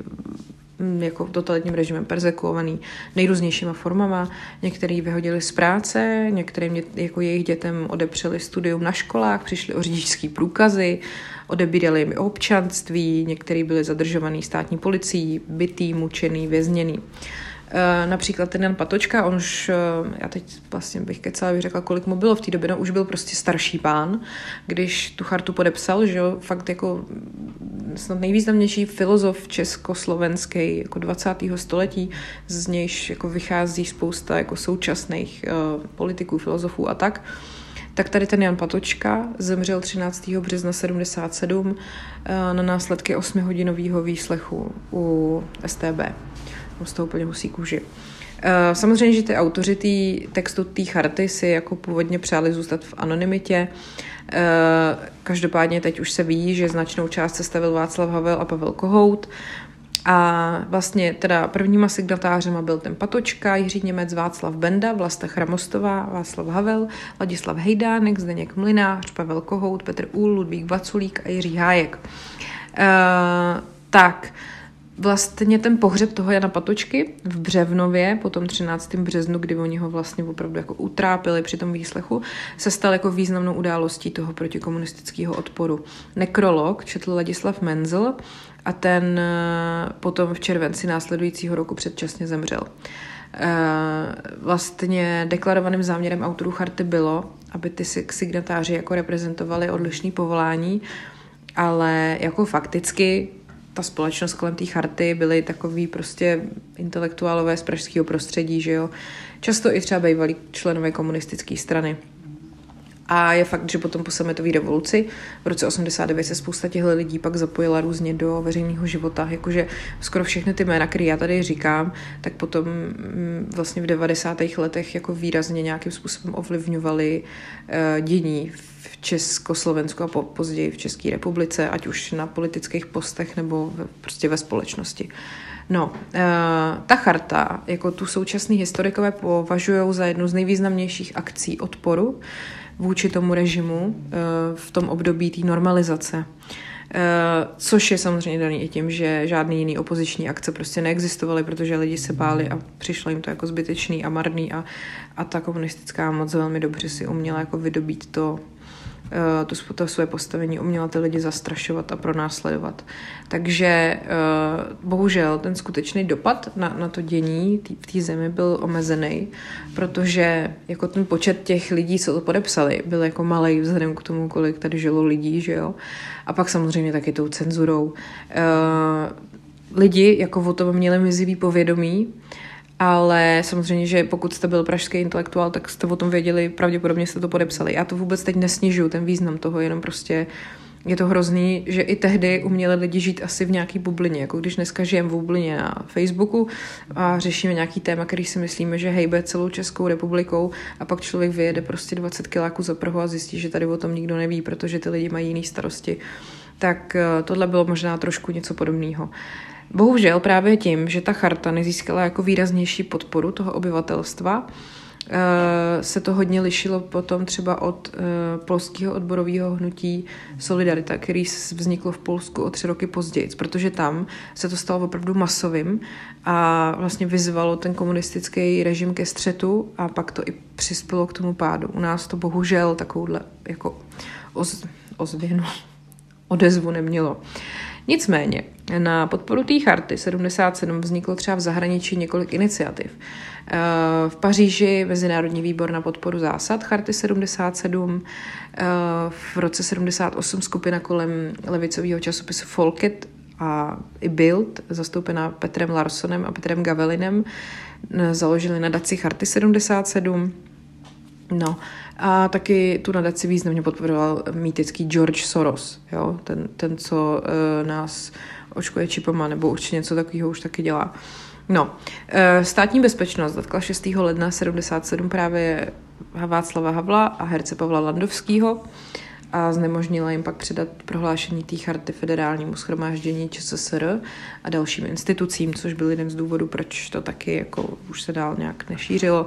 mm, jako totalitním režimem persekuovaný nejrůznějšíma formama. Některý vyhodili z práce, některým jako jejich dětem odepřeli studium na školách, přišli o řidičský průkazy, odebírali jim občanství, některý byli zadržovaný státní policií, bytý, mučený, vězněný. Eh, například ten Jan Patočka, on už, eh, já teď vlastně bych kecala, bych řekla, kolik mu bylo v té době, no už byl prostě starší pán, když tu chartu podepsal, že jo, fakt jako snad nejvýznamnější filozof československý jako 20. století, z nějž jako vychází spousta jako současných uh, politiků, filozofů a tak. Uh, tak tady ten Jan Patočka zemřel 13. března 77 eh, na následky 8-hodinového výslechu u STB. Z toho úplně husí kůži. Eh, samozřejmě, že ty autoři tý, textu té charty si jako původně přáli zůstat v anonymitě. Eh, každopádně teď už se ví, že značnou část sestavil Václav Havel a Pavel Kohout. A vlastně teda prvníma signatářema byl ten Patočka, Jiří Němec, Václav Benda, Vlasta Chramostová, Václav Havel, Ladislav Hejdánek, Zdeněk Mlinář, Pavel Kohout, Petr Úl, Ludvík Vaculík a Jiří Hájek. Uh, tak, vlastně ten pohřeb toho Jana Patočky v Břevnově po tom 13. březnu, kdy oni ho vlastně opravdu jako utrápili při tom výslechu, se stal jako významnou událostí toho protikomunistického odporu. Nekrolog četl Ladislav Menzel a ten eh, potom v červenci následujícího roku předčasně zemřel. Eh, vlastně deklarovaným záměrem autorů charty bylo, aby ty signatáři jako reprezentovali odlišný povolání, ale jako fakticky ta společnost kolem té charty byly takový prostě intelektuálové z pražského prostředí, že jo. Často i třeba bývalí členové komunistické strany. A je fakt, že potom po sametové revoluci v roce 89 se spousta těchto lidí pak zapojila různě do veřejného života. Jakože skoro všechny ty jména, které já tady říkám, tak potom mm, vlastně v 90. letech jako výrazně nějakým způsobem ovlivňovali uh, dění v Československu a po, později v České republice, ať už na politických postech nebo v, prostě ve společnosti. No, uh, ta charta, jako tu současný historikové považují za jednu z nejvýznamnějších akcí odporu vůči tomu režimu uh, v tom období té normalizace. Uh, což je samozřejmě daný i tím, že žádný jiný opoziční akce prostě neexistovaly, protože lidi se báli a přišlo jim to jako zbytečný a marný a, a ta komunistická moc velmi dobře si uměla jako vydobít to Eh, to, to své postavení uměla ty lidi zastrašovat a pronásledovat. Takže eh, bohužel ten skutečný dopad na, na to dění tý, v té zemi byl omezený, protože jako ten počet těch lidí, co to podepsali, byl jako malý vzhledem k tomu, kolik tady žilo lidí, že jo. A pak samozřejmě taky tou cenzurou. Eh, lidi jako o tom měli mizivý povědomí, ale samozřejmě, že pokud jste byl pražský intelektuál, tak jste o tom věděli, pravděpodobně jste to podepsali. Já to vůbec teď nesnižuju, ten význam toho, jenom prostě je to hrozný, že i tehdy uměli lidi žít asi v nějaký bublině, jako když dneska žijeme v bublině na Facebooku a řešíme nějaký téma, který si myslíme, že hejbe celou Českou republikou a pak člověk vyjede prostě 20 kiláků za Prahu a zjistí, že tady o tom nikdo neví, protože ty lidi mají jiné starosti. Tak eh, tohle bylo možná trošku něco podobného. Bohužel právě tím, že ta charta nezískala jako výraznější podporu toho obyvatelstva, eh, se to hodně lišilo potom třeba od eh, polského odborového hnutí Solidarita, který vzniklo v Polsku o tři roky později, protože tam se to stalo opravdu masovým a vlastně vyzvalo ten komunistický režim ke střetu a pak to i přispělo k tomu pádu. U nás to bohužel takovouhle jako oz, ozvěnu, odezvu nemělo. Uh, Nicméně, na podporu té charty 77 vzniklo třeba v zahraničí několik iniciativ. Eh, v Paříži Mezinárodní výbor na podporu zásad charty 77, eh, v roce 78 skupina kolem levicového časopisu Folket a i Bild, zastoupená Petrem Larsonem a Petrem Gavelinem, založili nadaci Charty 77. No, a taky tu nadaci významně podporoval mýtický George Soros, jo? Ten, ten co uh, nás očkuje čipama, nebo určitě něco takového už taky dělá. No, uh, státní bezpečnost zatkla 6. ledna 77 právě Václava Havla a herce Pavla Landovského a znemožnila jim pak předat prohlášení té charty federálnímu schromáždění ČSSR a dalším institucím, což byl jeden z důvodů, proč to taky jako už se dál nějak nešířilo.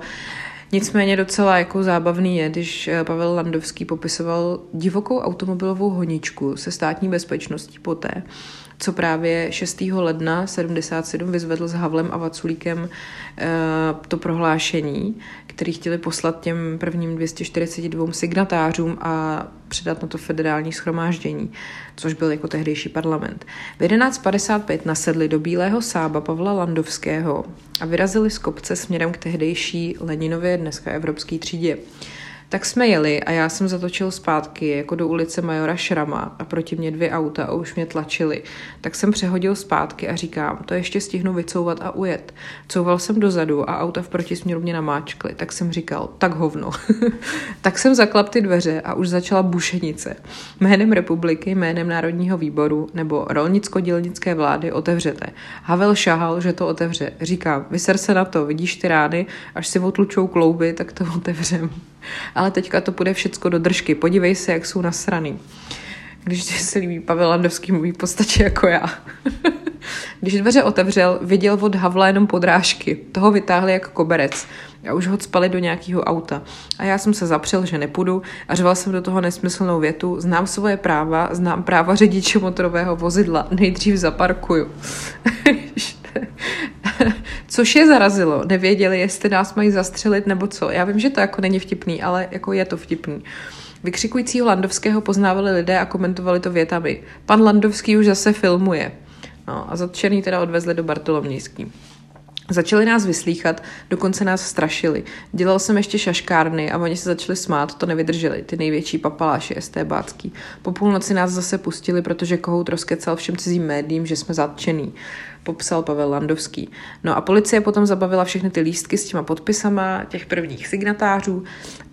Nicméně docela jako zábavný je, když eh, Pavel Landovský popisoval divokou automobilovou honičku se státní bezpečností poté, co právě 6. ledna 77 vyzvedl s Havlem a Vaculíkem eh, to prohlášení, který chtěli poslat těm prvním 242 signatářům a předat na to federální schromáždění, což byl jako tehdejší parlament. V 11.55 nasedli do Bílého sába Pavla Landovského a vyrazili z kopce směrem k tehdejší Leninově, dneska evropské třídě. Tak jsme jeli a já jsem zatočil zpátky jako do ulice Majora Šrama a proti mě dvě auta a už mě tlačili. Tak jsem přehodil zpátky a říkám, to ještě stihnu vycouvat a ujet. Couval jsem dozadu a auta v protisměru mě namáčkly, tak jsem říkal, tak hovno. tak jsem zaklap ty dveře a už začala bušenice. Jménem republiky, jménem Národního výboru nebo rolnicko-dělnické vlády otevřete. Havel šahal, že to otevře. Říkám, vyser se na to, vidíš ty rány, až si otlučou klouby, tak to otevřem ale teďka to půjde všecko do držky. Podívej se, jak jsou nasraný. Když se líbí Pavel Landovský, mluví v podstatě jako já. Když dveře otevřel, viděl od Havla jenom podrážky. Toho vytáhli jako koberec a už ho spali do nějakého auta. A já jsem se zapřel, že nepůjdu a řval jsem do toho nesmyslnou větu. Znám svoje práva, znám práva řidiče motorového vozidla, nejdřív zaparkuju. Což je zarazilo, nevěděli, jestli nás mají zastřelit nebo co. Já vím, že to jako není vtipný, ale jako je to vtipný. Vykřikujícího Landovského poznávali lidé a komentovali to větami. Pan Landovský už zase filmuje. No a zatčený teda odvezli do Bartolomějský. Začali nás vyslíchat, dokonce nás strašili. Dělal jsem ještě šaškárny a oni se začali smát, to nevydrželi, ty největší papaláši estébácký. Po půlnoci nás zase pustili, protože kohout rozkecal všem cizím médiím, že jsme zatčený popsal Pavel Landovský. No a policie potom zabavila všechny ty lístky s těma podpisama těch prvních signatářů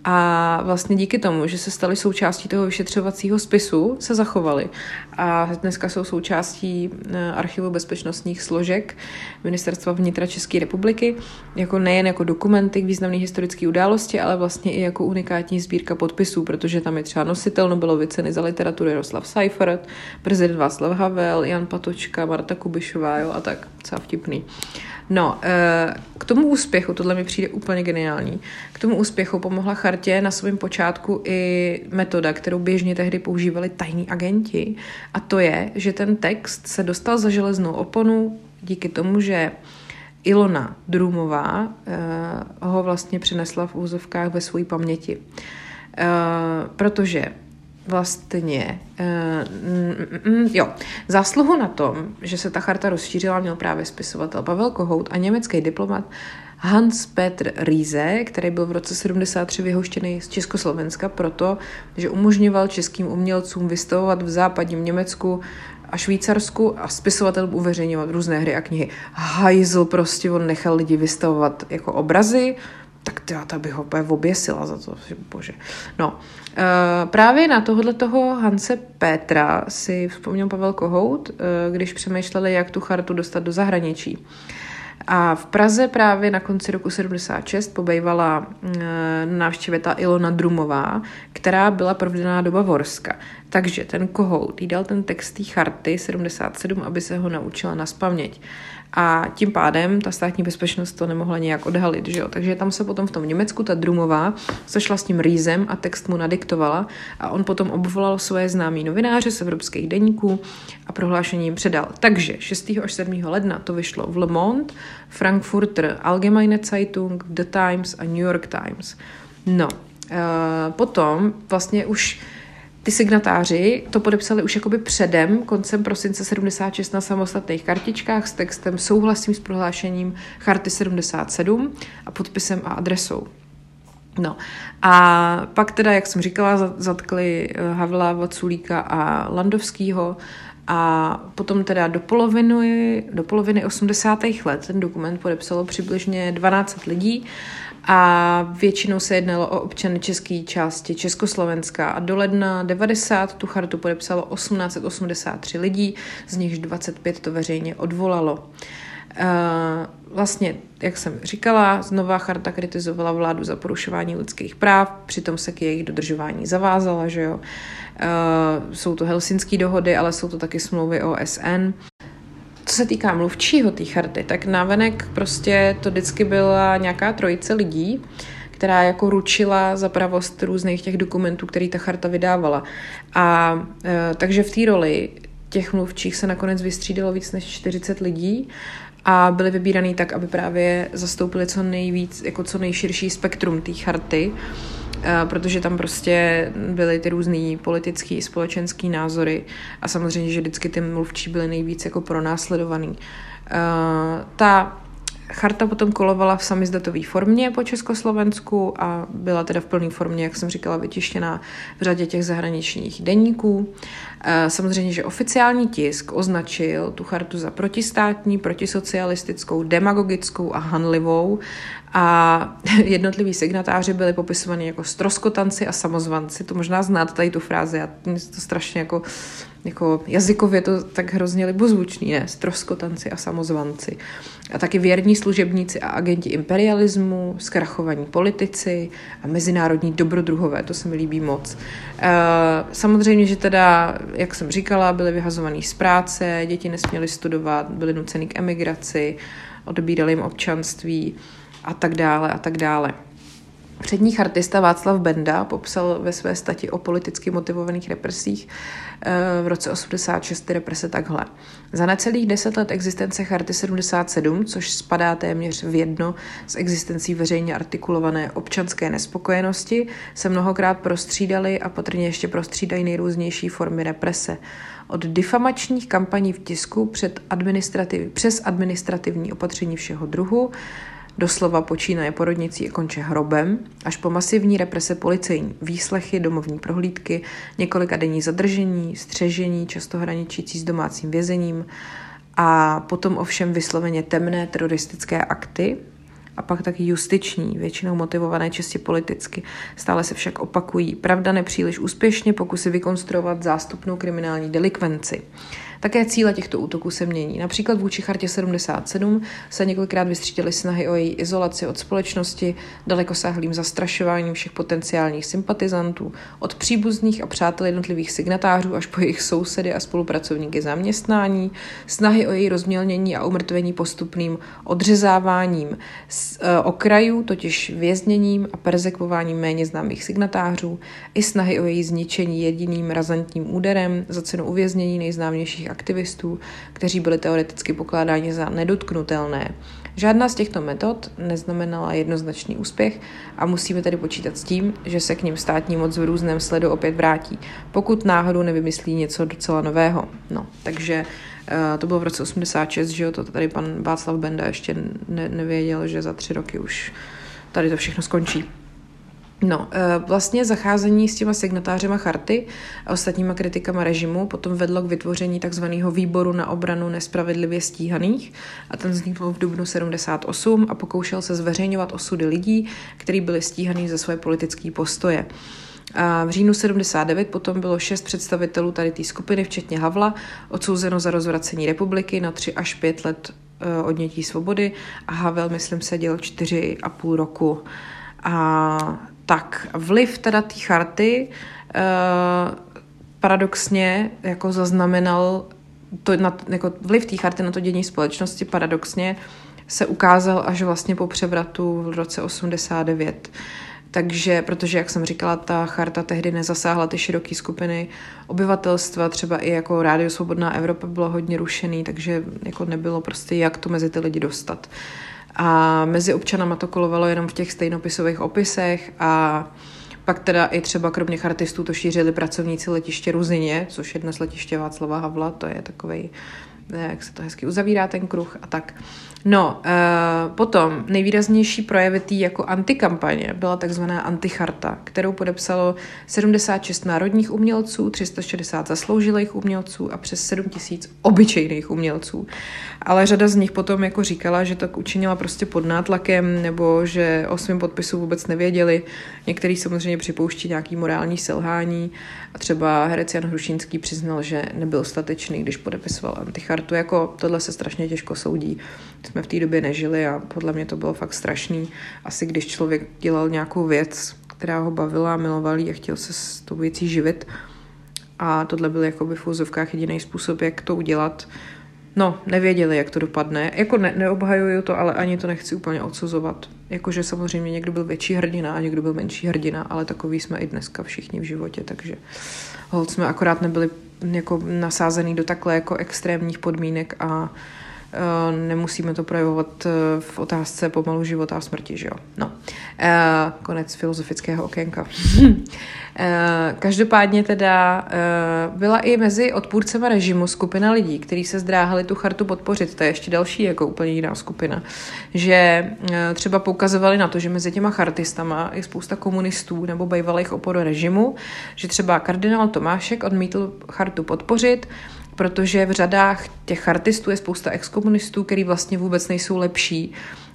a vlastně díky tomu, že se staly součástí toho vyšetřovacího spisu, se zachovali. A dneska jsou součástí eh, archivu bezpečnostních složek Ministerstva vnitra České republiky, jako nejen jako dokumenty k významné historické události, ale vlastně i jako unikátní sbírka podpisů, protože tam je třeba nositel Nobelovy ceny za literaturu Jaroslav Seifert, prezident Václav Havel, Jan Patočka, Marta Kubišová jo, a tak. Docela vtipný. No, eh, k tomu úspěchu, tohle mi přijde úplně geniální, k tomu úspěchu pomohla chartě na svém počátku i metoda, kterou běžně tehdy používali tajní agenti a to je, že ten text se dostal za železnou oponu díky tomu, že Ilona Drumová eh, ho vlastně přinesla v úzovkách ve své paměti. Eh, protože vlastně, uh, mm, jo, zásluhu na tom, že se ta charta rozšířila, měl právě spisovatel Pavel Kohout a německý diplomat Hans Petr Riese, který byl v roce 73 vyhoštěný z Československa proto, že umožňoval českým umělcům vystavovat v západním Německu a Švýcarsku a spisovatel uveřejňovat různé hry a knihy. Hajzl prostě, on nechal lidi vystavovat jako obrazy, tak já to bych ho oběsila za to, bože. No, právě na tohle toho Hanse Petra si vzpomněl Pavel Kohout, e, když přemýšleli, jak tu chartu dostat do zahraničí. A v Praze právě na konci roku 76 pobejvala e, návštěvě ta Ilona Drumová, která byla provedená do Bavorska. Takže ten kohout jí dal ten text té charty 77, aby se ho naučila na spaměť. A tím pádem ta státní bezpečnost to nemohla nějak odhalit, že jo? Takže tam se potom v tom Německu ta Drumová sešla s tím Rýzem a text mu nadiktovala a on potom obvolal svoje známý novináře z evropských deníků a prohlášení jim předal. Takže 6. až 7. ledna to vyšlo v Le Monde, Frankfurter Allgemeine Zeitung, The Times a New York Times. No, uh, potom vlastně už ty signatáři to podepsali už jakoby předem, koncem prosince 76 na samostatných kartičkách s textem souhlasím s prohlášením Charty 77 a podpisem a adresou. No a pak teda, jak jsem říkala, zatkli eh, Havla, Vaculíka a Landovskýho a potom teda do poloviny, do poloviny 80. let ten dokument podepsalo přibližně 12 lidí a většinou se jednalo o občany české části Československa a do ledna 90 tu chartu podepsalo 1883 lidí, z nichž 25 to veřejně odvolalo. Vlastně, jak jsem říkala, nová charta kritizovala vládu za porušování lidských práv, přitom se k jejich dodržování zavázala, že jo. Jsou to helsinské dohody, ale jsou to taky smlouvy OSN. Co se týká mluvčího té charty, tak návenek prostě to vždycky byla nějaká trojice lidí, která jako ručila za pravost různých těch dokumentů, který ta charta vydávala. A e, takže v té roli těch mluvčích se nakonec vystřídalo víc než 40 lidí a byli vybíraný tak, aby právě zastoupili co nejvíc, jako co nejširší spektrum té charty. Protože tam prostě byly ty různý politický, společenský názory a samozřejmě, že vždycky ty mluvčí byly nejvíc jako pronásledovaný. Eh, ta Charta potom kolovala v samizdatové formě po Československu a byla teda v plné formě, jak jsem říkala, vytištěná v řadě těch zahraničních denníků. Eh, samozřejmě, že oficiální tisk označil tu chartu za protistátní, protisocialistickou, demagogickou a hanlivou a jednotliví signatáři byli popisovaní jako stroskotanci a samozvanci. To možná znáte tady tu frázi, já to strašně jako, jako jazykově to tak hrozně libozvučný, ne? Stroskotanci a samozvanci. A taky věrní služebníci a agenti imperialismu, zkrachovaní politici a mezinárodní dobrodruhové, to se mi líbí moc. E, samozřejmě, že teda, jak jsem říkala, byli vyhazovaní z práce, děti nesměly studovat, byli nuceni k emigraci, odebírali jim občanství, a tak dále a tak dále. Přední chartista Václav Benda popsal ve své stati o politicky motivovaných represích eh, v roce 86 represe takhle. Za necelých deset let existence Charty 77, což spadá téměř v jedno s existencí veřejně artikulované občanské nespokojenosti, se mnohokrát prostřídaly a patrně ještě prostřídají nejrůznější formy represe. Od difamačních kampaní v tisku před administrativ, přes administrativní opatření všeho druhu, doslova počínaje porodnicí a konče hrobem, až po masivní represe policejní, výslechy, domovní prohlídky, několika denní zadržení, střežení, často hraničící s domácím vězením a potom ovšem vysloveně temné teroristické akty, a pak taky justiční, většinou motivované čistě politicky. Stále se však opakují. Pravda nepříliš úspěšně pokusy vykonstruovat zástupnou kriminální delikvenci. Také cíle těchto útoků se mění. Například vůči chartě 77 se několikrát vystřídily snahy o její izolaci od společnosti, dalekosáhlým zastrašováním všech potenciálních sympatizantů, od příbuzných a přátel jednotlivých signatářů až po jejich sousedy a spolupracovníky zaměstnání, snahy o její rozmělnění a umrtvení postupným odřezáváním z e, okrajů, totiž vězněním a perzekvováním méně známých signatářů, i snahy o její zničení jediným razantním úderem za cenu uvěznění nejznámějších aktivistů, kteří byli teoreticky pokládáni za nedotknutelné. Žádná z těchto metod neznamenala jednoznačný úspěch a musíme tedy počítat s tím, že se k ním státní moc v různém sledu opět vrátí, pokud náhodou nevymyslí něco docela nového. No, takže uh, to bylo v roce 86, že jo, to tady pan Václav Benda ještě ne- nevěděl, že za tři roky už tady to všechno skončí. No, eh, vlastně zacházení s těma signatářema charty a ostatníma kritikama režimu potom vedlo k vytvoření takzvaného výboru na obranu nespravedlivě stíhaných a ten vznikl v dubnu 78 a pokoušel se zveřejňovat osudy lidí, kteří byli stíhaní za své politické postoje. A v říjnu 79 potom bylo šest představitelů tady té skupiny, včetně Havla, odsouzeno za rozvracení republiky na tři až pět let eh, odnětí svobody a Havel, myslím, seděl čtyři a půl roku. A tak vliv teda té charty uh, paradoxně jako zaznamenal to, na, jako vliv té charty na to dění společnosti paradoxně se ukázal až vlastně po převratu v roce 89. Takže, protože, jak jsem říkala, ta charta tehdy nezasáhla ty široké skupiny obyvatelstva, třeba i jako Rádio Svobodná Evropa bylo hodně rušený, takže jako nebylo prostě jak to mezi ty lidi dostat. A mezi občanama to kolovalo jenom v těch stejnopisových opisech a pak teda i třeba kromě chartistů to šířili pracovníci letiště Ruzině, což je dnes letiště Václava Havla, to je takový jak se to hezky uzavírá ten kruh a tak. No, uh, potom nejvýraznější projevy tý jako antikampaně byla takzvaná anticharta, kterou podepsalo 76 národních umělců, 360 zasloužilých umělců a přes 7 tisíc obyčejných umělců. Ale řada z nich potom jako říkala, že to učinila prostě pod nátlakem nebo že o svém podpisu vůbec nevěděli. Některý samozřejmě připouští nějaký morální selhání a třeba herec Jan Hrušínský přiznal, že nebyl statečný, když podepisoval antichartu. Jako tohle se strašně těžko soudí jsme v té době nežili a podle mě to bylo fakt strašný. Asi když člověk dělal nějakou věc, která ho bavila, miloval a chtěl se s tou věcí živit a tohle byl jakoby v úzovkách jediný způsob, jak to udělat. No, nevěděli, jak to dopadne. Jako ne, neobhajuju to, ale ani to nechci úplně odsuzovat. Jakože samozřejmě někdo byl větší hrdina a někdo byl menší hrdina, ale takový jsme i dneska všichni v životě, takže hold jsme akorát nebyli jako nasázený do takhle jako extrémních podmínek a Eh, nemusíme to projevovat eh, v otázce pomalu života a smrti, že jo? No, eh, konec filozofického okénka. Každopádně teda byla i mezi odpůrcema režimu skupina lidí, kteří se zdráhali tu chartu podpořit. To je ještě další jako úplně jiná skupina. Že třeba poukazovali na to, že mezi těma chartistama je spousta komunistů nebo bývalých opor režimu, že třeba kardinál Tomášek odmítl chartu podpořit, protože v řadách těch chartistů je spousta exkomunistů, který vlastně vůbec nejsou lepší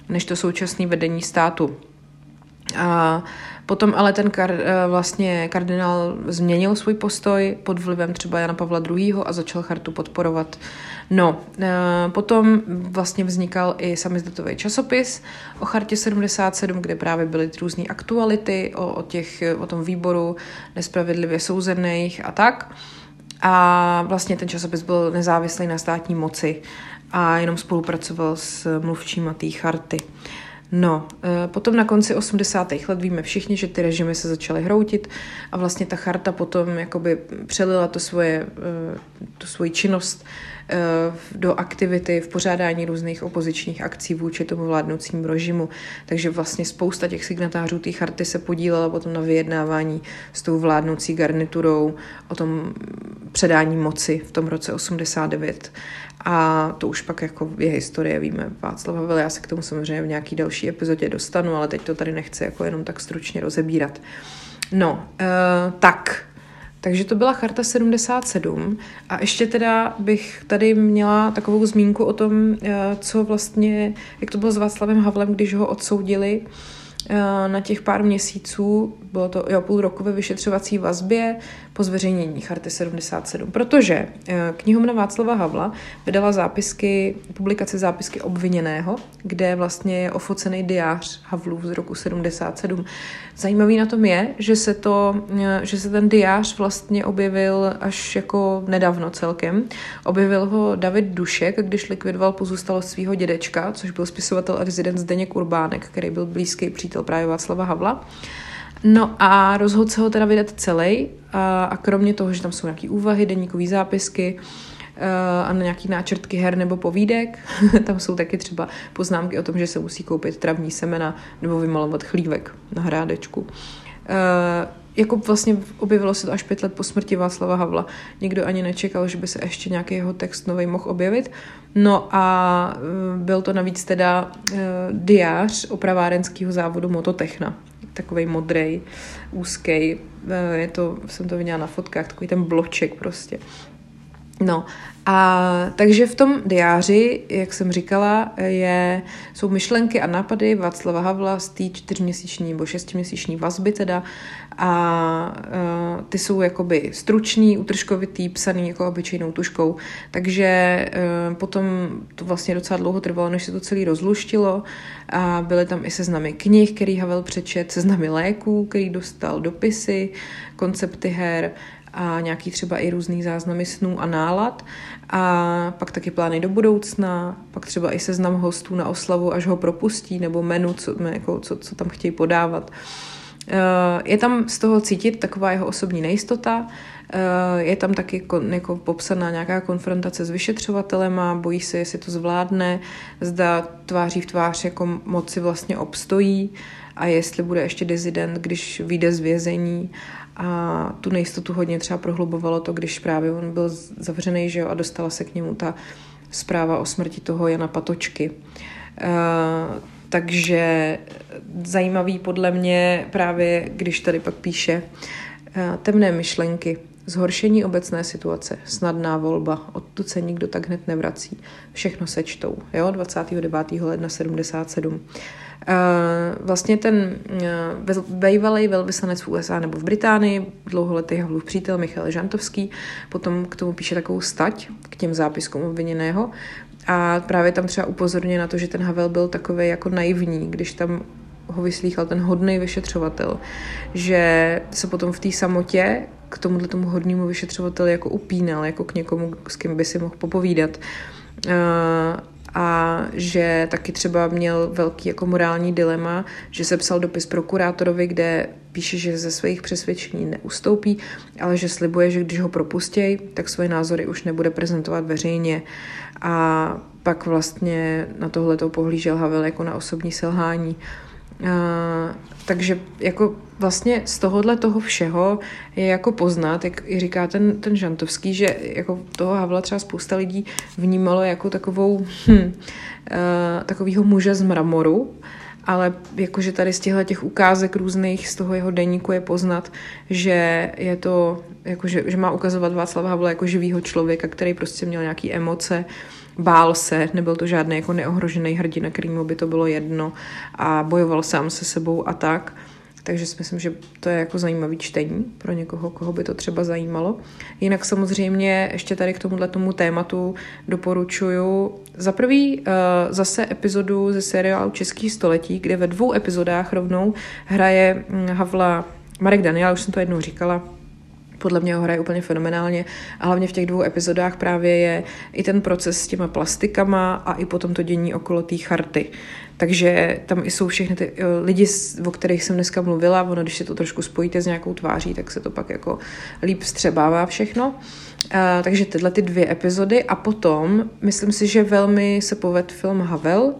než to současné vedení státu. A potom ale ten kar, eh, vlastně kardinál změnil svůj postoj pod vlivem třeba Jana Pavla II. a začal chartu podporovat. No, eh, potom vlastně vznikal i samizdatový časopis o chartě 77, kde právě byly různé aktuality o, o, těch, o tom výboru nespravedlivě souzených a tak. A vlastně ten časopis byl nezávislý na státní moci a jenom spolupracoval s mluvčíma té charty. No, eh, potom na konci 80. let víme všichni, že ty režimy se začaly hroutit a vlastně ta charta potom jakoby přelila to svoje, eh, tu svoji činnost do aktivity v pořádání různých opozičních akcí vůči tomu vládnoucímu režimu. Takže vlastně spousta těch signatářů té charty se podílela potom na vyjednávání s tou vládnoucí garniturou o tom předání moci v tom roce 89. A to už pak jako je historie, víme Václav Havel, já se k tomu samozřejmě v nějaký další epizodě dostanu, ale teď to tady nechci jako jenom tak stručně rozebírat. No, uh, tak, takže to byla Charta 77 a ještě teda bych tady měla takovou zmínku o tom, eh, co vlastně, jak to bylo s Václavem Havlem, když ho odsoudili Eh, na těch pár měsíců, bylo to jo, půl roku ve vyšetřovací vazbě po zveřejnění Charty 77, protože eh, knihovna Václava Havla vydala zápisky, publikace zápisky obviněného, kde vlastně je ofocený diář Havlův z roku 77. Zajímavý na tom je, že se, to, eh, že se ten diář vlastně objevil až jako nedávno celkem. Objevil ho David Dušek, když likvidoval pozůstalost svého dědečka, což byl spisovatel a rezident Zdeněk Urbánek, který byl blízký přítel právě Václava Havla. No a rozhodl se ho teda vydat celý a, a kromě toho, že tam jsou nějaké úvahy, deníkové zápisky, eh, a na nějaký náčrtky her nebo povídek. tam jsou taky třeba poznámky o tom, že se musí koupit travní semena nebo vymalovat chlívek na hrádečku. Uh, jako vlastně objevilo se to až pět let po smrti Václava Havla. Nikdo ani nečekal, že by se ještě nějaký jeho text nový mohl objevit. No a uh, byl to navíc teda uh, diář opravárenského závodu Mototechna. Takový modrej, úzký. Uh, je to, jsem to viděla na fotkách, takový ten bloček prostě. No a takže v tom diáři, jak jsem říkala, je, jsou myšlenky a nápady Václava Havla z té čtyřměsíční nebo šestiměsíční vazby teda. A uh, ty jsou jakoby stručný, utržkovitý, psaný jako obyčejnou tuškou, takže uh, potom to vlastně docela dlouho trvalo, než se to celé rozluštilo. A byly tam i seznamy knih, který Havel přečet, seznamy léků, který dostal, dopisy, koncepty her, a nějaký třeba i různý záznamy snů a nálad a pak taky plány do budoucna, pak třeba i seznam hostů na oslavu, až ho propustí, nebo menu, co, jako, co, co tam chtějí podávat. Eh, je tam z toho cítit taková jeho osobní nejistota, eh, je tam taky jako popsaná nějaká konfrontace s vyšetřovatelem a bojí se, jestli to zvládne, zda tváří v tvář jako moci vlastně obstojí a jestli bude ještě dezident, když vyjde z vězení a tu nejistotu hodně třeba prohlubovalo to, když právě on byl zavřený, že jo, a dostala se k němu ta zpráva o smrti toho Jana Patočky. Uh, takže zajímavý podle mě právě, když tady pak píše uh, temné myšlenky, zhoršení obecné situace, snadná volba, odtud se nikdo tak hned nevrací. Všechno sečtou, jo, 29. ledna 77. Eh, vlastně ten eh, bývalý velvyslanec v USA nebo v Británii, dlouholetý Havlův přítel Michal Žantovský, potom k tomu píše takovou stať k těm zápiskům obviněného a právě tam třeba upozorně na to, že ten Havel byl takový jako naivní, když tam ho vyslýchal ten hodný vyšetřovatel, že se potom v té samotě k tomuhle tomu hodnému vyšetřovateli jako upínal, jako k někomu, s kým by si mohl popovídat. Uh, a že taky třeba měl velký jako morální dilema, že se psal dopis prokurátorovi, kde píše, že ze svých přesvědčení neustoupí, ale že slibuje, že když ho propustějí, tak svoje názory už nebude prezentovat veřejně. A pak vlastně na tohle to pohlížel Havel jako na osobní selhání. Uh, takže jako vlastně z tohohle toho všeho je jako poznat, jak i říká ten, ten Žantovský, že jako toho Havla třeba spousta lidí vnímalo jako takovou hm, uh, takovýho muže z mramoru, ale jakože tady z těchto těch ukázek různých z toho jeho deníku je poznat, že je to, jakože, že má ukazovat Václava Havla jako živýho člověka, který prostě měl nějaké emoce, bál se, nebyl to žádný jako neohrožený hrdina, kterýmu by to bylo jedno a bojoval sám se sebou a tak. Takže si myslím, že to je jako zajímavý čtení pro někoho, koho by to třeba zajímalo. Jinak samozřejmě ještě tady k tomuhle tomu tématu doporučuju za prvý uh, zase epizodu ze seriálu Český století, kde ve dvou epizodách rovnou hraje hm, Havla Marek Daniel, už jsem to jednou říkala, podle mě ho hraje úplně fenomenálně a hlavně v těch dvou epizodách právě je i ten proces s těma plastikama a i potom to dění okolo té charty. Takže tam i jsou všechny ty lidi, o kterých jsem dneska mluvila, ono, když si to trošku spojíte s nějakou tváří, tak se to pak jako líp vstřebává všechno. Uh, takže tyhle ty dvě epizody a potom, myslím si, že velmi se poved film Havel,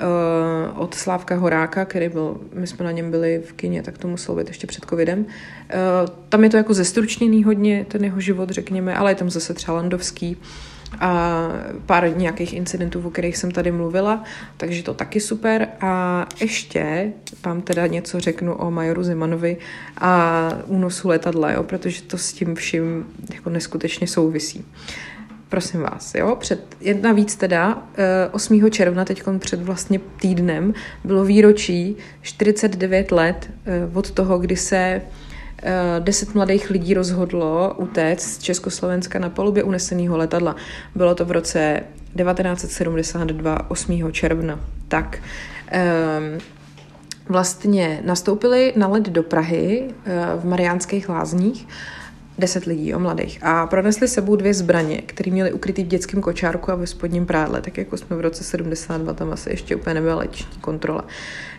uh, od Slávka Horáka, který byl, my jsme na něm byli v kině, tak to muselo být ještě před covidem. Uh, tam je to jako zestručněný hodně, ten jeho život, řekněme, ale je tam zase třeba Landovský a pár nějakých incidentů, o kterých jsem tady mluvila, takže to taky super. A ještě vám teda něco řeknu o Majoru Zemanovi a únosu letadla, jo, protože to s tím vším jako neskutečně souvisí prosím vás, jo, před, jedna víc teda, 8. Eh, června, teď před vlastně týdnem, bylo výročí 49 let eh, od toho, kdy se eh, deset mladých lidí rozhodlo utéct z Československa na palubě uneseného letadla. Bylo to v roce 1972, 8. června. Tak, um, vlastně nastoupili na let do Prahy v Mariánských lázních deset lidí, o mladých. A pronesli sebou dvě zbraně, které měly ukrytý v dětském kočárku a ve spodním prádle, tak jako jsme v roce 72, tam asi ještě úplně nebyla leční kontrola.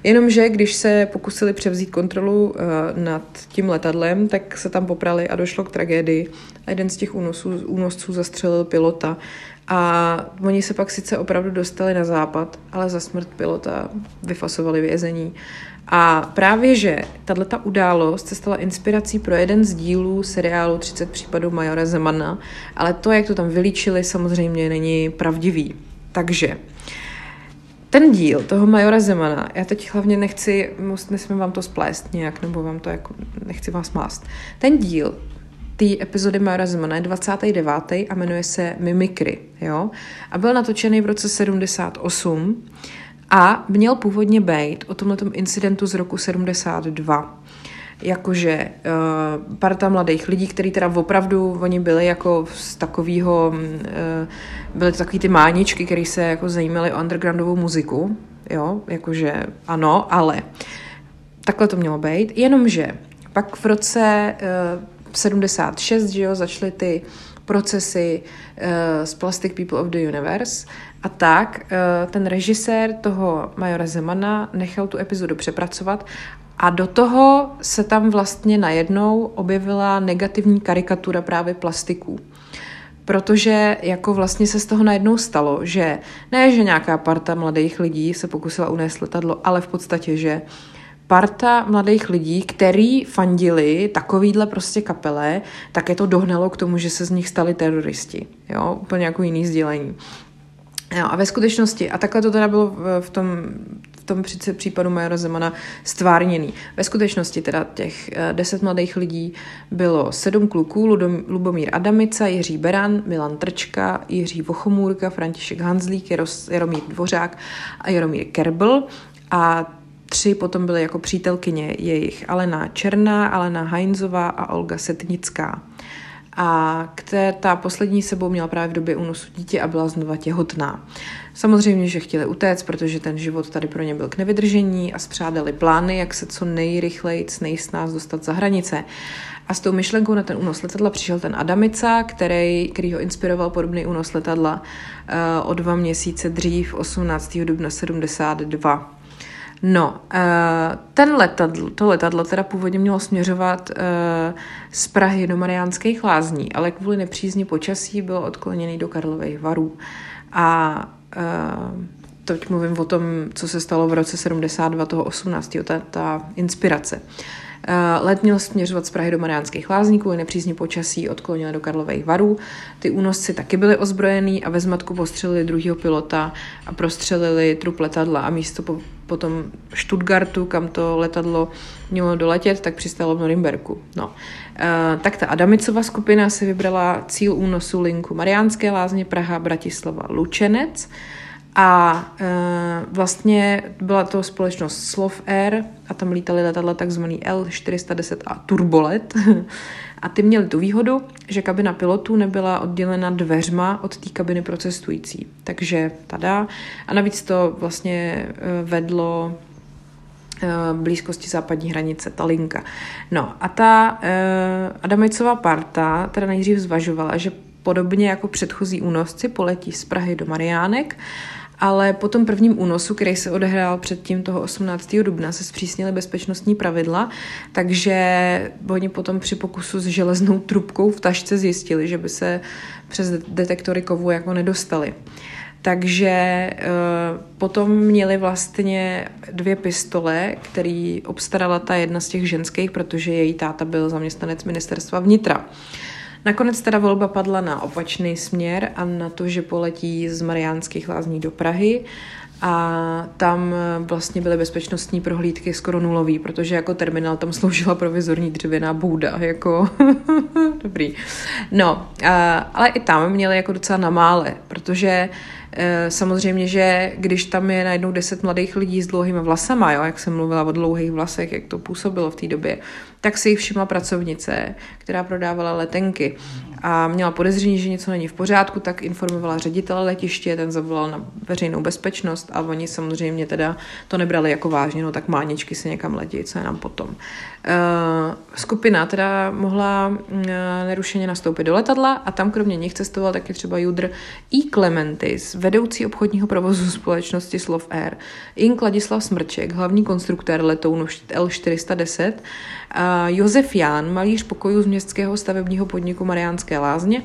Jenomže, když se pokusili převzít kontrolu uh, nad tím letadlem, tak se tam poprali a došlo k tragédii. A jeden z těch únosů, únosců zastřelil pilota. A oni se pak sice opravdu dostali na západ, ale za smrt pilota vyfasovali vězení. A právě, že tato událost se stala inspirací pro jeden z dílů seriálu 30 případů Majora Zemana, ale to, jak to tam vylíčili, samozřejmě není pravdivý. Takže ten díl toho Majora Zemana, já teď hlavně nechci, nesmím vám to splést nějak, nebo vám to jako, nechci vás mást. Ten díl té epizody Majora Zemana je 29. a jmenuje se Mimikry, jo? A byl natočený v roce 78 a měl původně být o tomhle incidentu z roku 72 jakože uh, parta mladých lidí, kteří teda opravdu, oni byli jako z takového, uh, byly to takový ty máničky, které se jako zajímaly o undergroundovou muziku, jo, jakože ano, ale takhle to mělo být, jenomže pak v roce uh, 76, že jo, začaly ty procesy uh, z Plastic People of the Universe a tak uh, ten režisér toho Majora Zemana nechal tu epizodu přepracovat a do toho se tam vlastně najednou objevila negativní karikatura právě plastiků. Protože jako vlastně se z toho najednou stalo, že ne, že nějaká parta mladých lidí se pokusila unést letadlo, ale v podstatě, že parta mladých lidí, který fandili takovýhle prostě kapele, tak je to dohnalo k tomu, že se z nich stali teroristi. Jo, úplně jako jiný sdělení. Jo, a ve skutečnosti, a takhle to teda bylo v tom, v tom případu Majora Zemana stvárněný. Ve skutečnosti teda těch eh, deset mladých lidí bylo sedm kluků, Lubomír Adamica, Jiří Beran, Milan Trčka, Jiří Vochomůrka, František Hanzlík, Jaromír Dvořák a Jaromír Kerbl. A Tři potom byly jako přítelkyně jejich Alena Černá, Alena Heinzová a Olga Setnická. A které ta poslední sebou měla právě v době únosu dítě a byla znova těhotná. Samozřejmě, že chtěli utéct, protože ten život tady pro ně byl k nevydržení a spřádali plány, jak se co nejrychleji, nejsnáz dostat za hranice. A s tou myšlenkou na ten únos letadla přišel ten Adamica, který, který ho inspiroval podobný únos letadla uh, o dva měsíce dřív, 18. dubna 72. No, uh, ten letadlo, to letadlo teda původně mělo směřovat uh, z Prahy do Mariánských lázní, ale kvůli nepřízní počasí bylo odkloněný do Karlových varů. A uh, teď mluvím o tom, co se stalo v roce 72, toho 18. ta, ta inspirace. Let měl směřovat z Prahy do Mariánských lázní, kvůli nepřízní počasí odklonil do Karlových varů. Ty únosci taky byli ozbrojený a ve zmatku postřelili druhého pilota a prostřelili trup letadla a místo potom Stuttgartu, kam to letadlo mělo doletět, tak přistálo v Norimberku. No. E, tak ta Adamicova skupina si vybrala cíl únosu linku Mariánské lázně Praha, Bratislava, Lučenec a e, vlastně byla to společnost Slov Air a tam lítali letadla takzvaný L410 a Turbolet. A ty měli tu výhodu, že kabina pilotů nebyla oddělena dveřma od té kabiny pro cestující. Takže tada. A navíc to vlastně e, vedlo e, blízkosti západní hranice, ta linka. No a ta eh, Adamicová parta teda nejdřív zvažovala, že podobně jako předchozí únosci poletí z Prahy do Mariánek ale po tom prvním únosu, který se odehrál předtím toho 18. dubna, se zpřísnily bezpečnostní pravidla, takže oni potom při pokusu s železnou trubkou v tašce zjistili, že by se přes detektory kovu jako nedostali. Takže uh, potom měli vlastně dvě pistole, který obstarala ta jedna z těch ženských, protože její táta byl zaměstnanec ministerstva vnitra. Nakonec teda volba padla na opačný směr a na to, že poletí z Mariánských lázní do Prahy a tam vlastně byly bezpečnostní prohlídky skoro nulový, protože jako terminál tam sloužila provizorní dřevěná bouda, jako dobrý. No, ale i tam měli jako docela na mále, protože samozřejmě, že když tam je najednou deset mladých lidí s dlouhými vlasama, jo, jak jsem mluvila o dlouhých vlasech, jak to působilo v té době, tak si jich všimla pracovnice, která prodávala letenky a měla podezření, že něco není v pořádku, tak informovala ředitele letiště, ten zavolal na veřejnou bezpečnost a oni samozřejmě teda to nebrali jako vážně, no tak máničky se někam letí, co je nám potom. Uh, skupina teda mohla uh, nerušeně nastoupit do letadla a tam kromě nich cestoval taky třeba Judr I. Clementis, vedoucí obchodního provozu společnosti Slov Air, Ink Ladislav Smrček, hlavní konstruktér letounu L410, uh, Josef Ján, malíř pokojů z městského stavebního podniku Mariánské lázně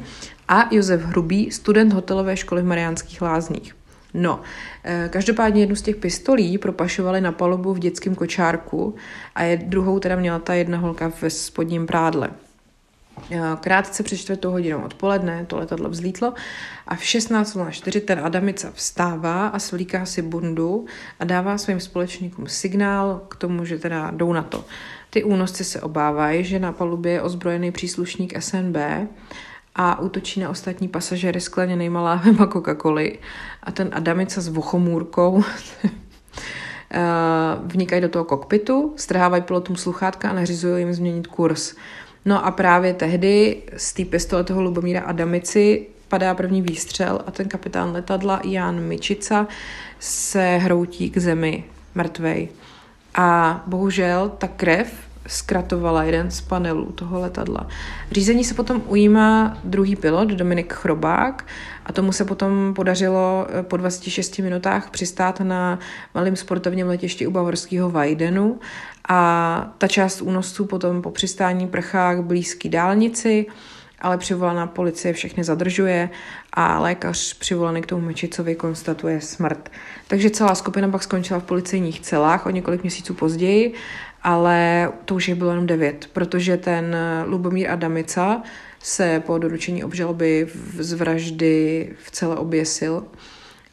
a Josef Hrubý, student hotelové školy v Mariánských lázních. No, eh, každopádně jednu z těch pistolí propašovali na palubu v dětském kočárku a je, druhou teda měla ta jedna holka ve spodním prádle. Eh, krátce před čtvrtou hodinou odpoledne to letadlo vzlítlo a v 16.04 ten Adamica vstává a svlíká si bundu a dává svým společníkům signál k tomu, že teda jdou na to. Ty únosci se obávají, že na palubě je ozbrojený příslušník SNB a útočí na ostatní pasažéry skleněnýma láhvema Coca-Coly a ten Adamica s vochomůrkou eh, vnikají do toho kokpitu, strhávají pilotům sluchátka a nařizují jim změnit kurz. No a právě tehdy z té pistole toho Lubomíra Adamici padá první výstřel a ten kapitán letadla Jan Mičica se hroutí k zemi mrtvej. A bohužel ta krev zkratovala jeden z panelů toho letadla. Řízení se potom ujímá druhý pilot, Dominik Chrobák, a tomu se potom podařilo eh, po 26 minutách přistát na malém sportovním letišti u bavorského Vajdenu a ta část únosců potom po přistání prchá k blízké dálnici, ale přivolaná policie všechny zadržuje a lékař přivolaný k tomu Mečicovi konstatuje smrt. Takže celá skupina pak skončila v policejních celách o několik měsíců později ale to už je bylo jenom devět, protože ten Lubomír Adamica se po doručení obžaloby z vraždy v celé oběsil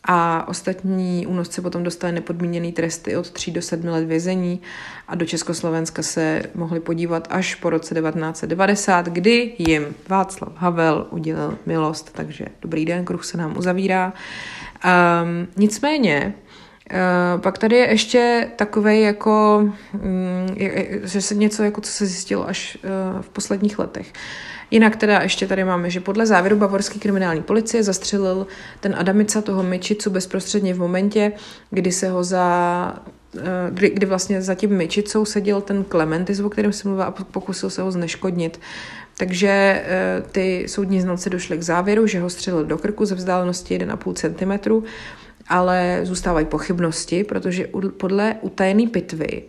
a ostatní únosci potom dostali nepodmíněný tresty od 3 do 7 let vězení a do Československa se mohli podívat až po roce 1990, kdy jim Václav Havel udělil milost, takže dobrý den, kruh se nám uzavírá. Um, nicméně, pak tady je ještě takový jako, um, že se něco, jako co se zjistilo až uh, v posledních letech. Jinak teda ještě tady máme, že podle závěru bavorské kriminální policie zastřelil ten Adamica toho Myčicu bezprostředně v momentě, kdy se ho za uh, kdy, kdy vlastně za tím Myčicou seděl ten Clementis, o kterém jsem mluvila a pokusil se ho zneškodnit. Takže ty soudní znalci došli k závěru, že ho střelil do krku ze vzdálenosti 1,5 cm ale zůstávají pochybnosti, protože podle utajené pitvy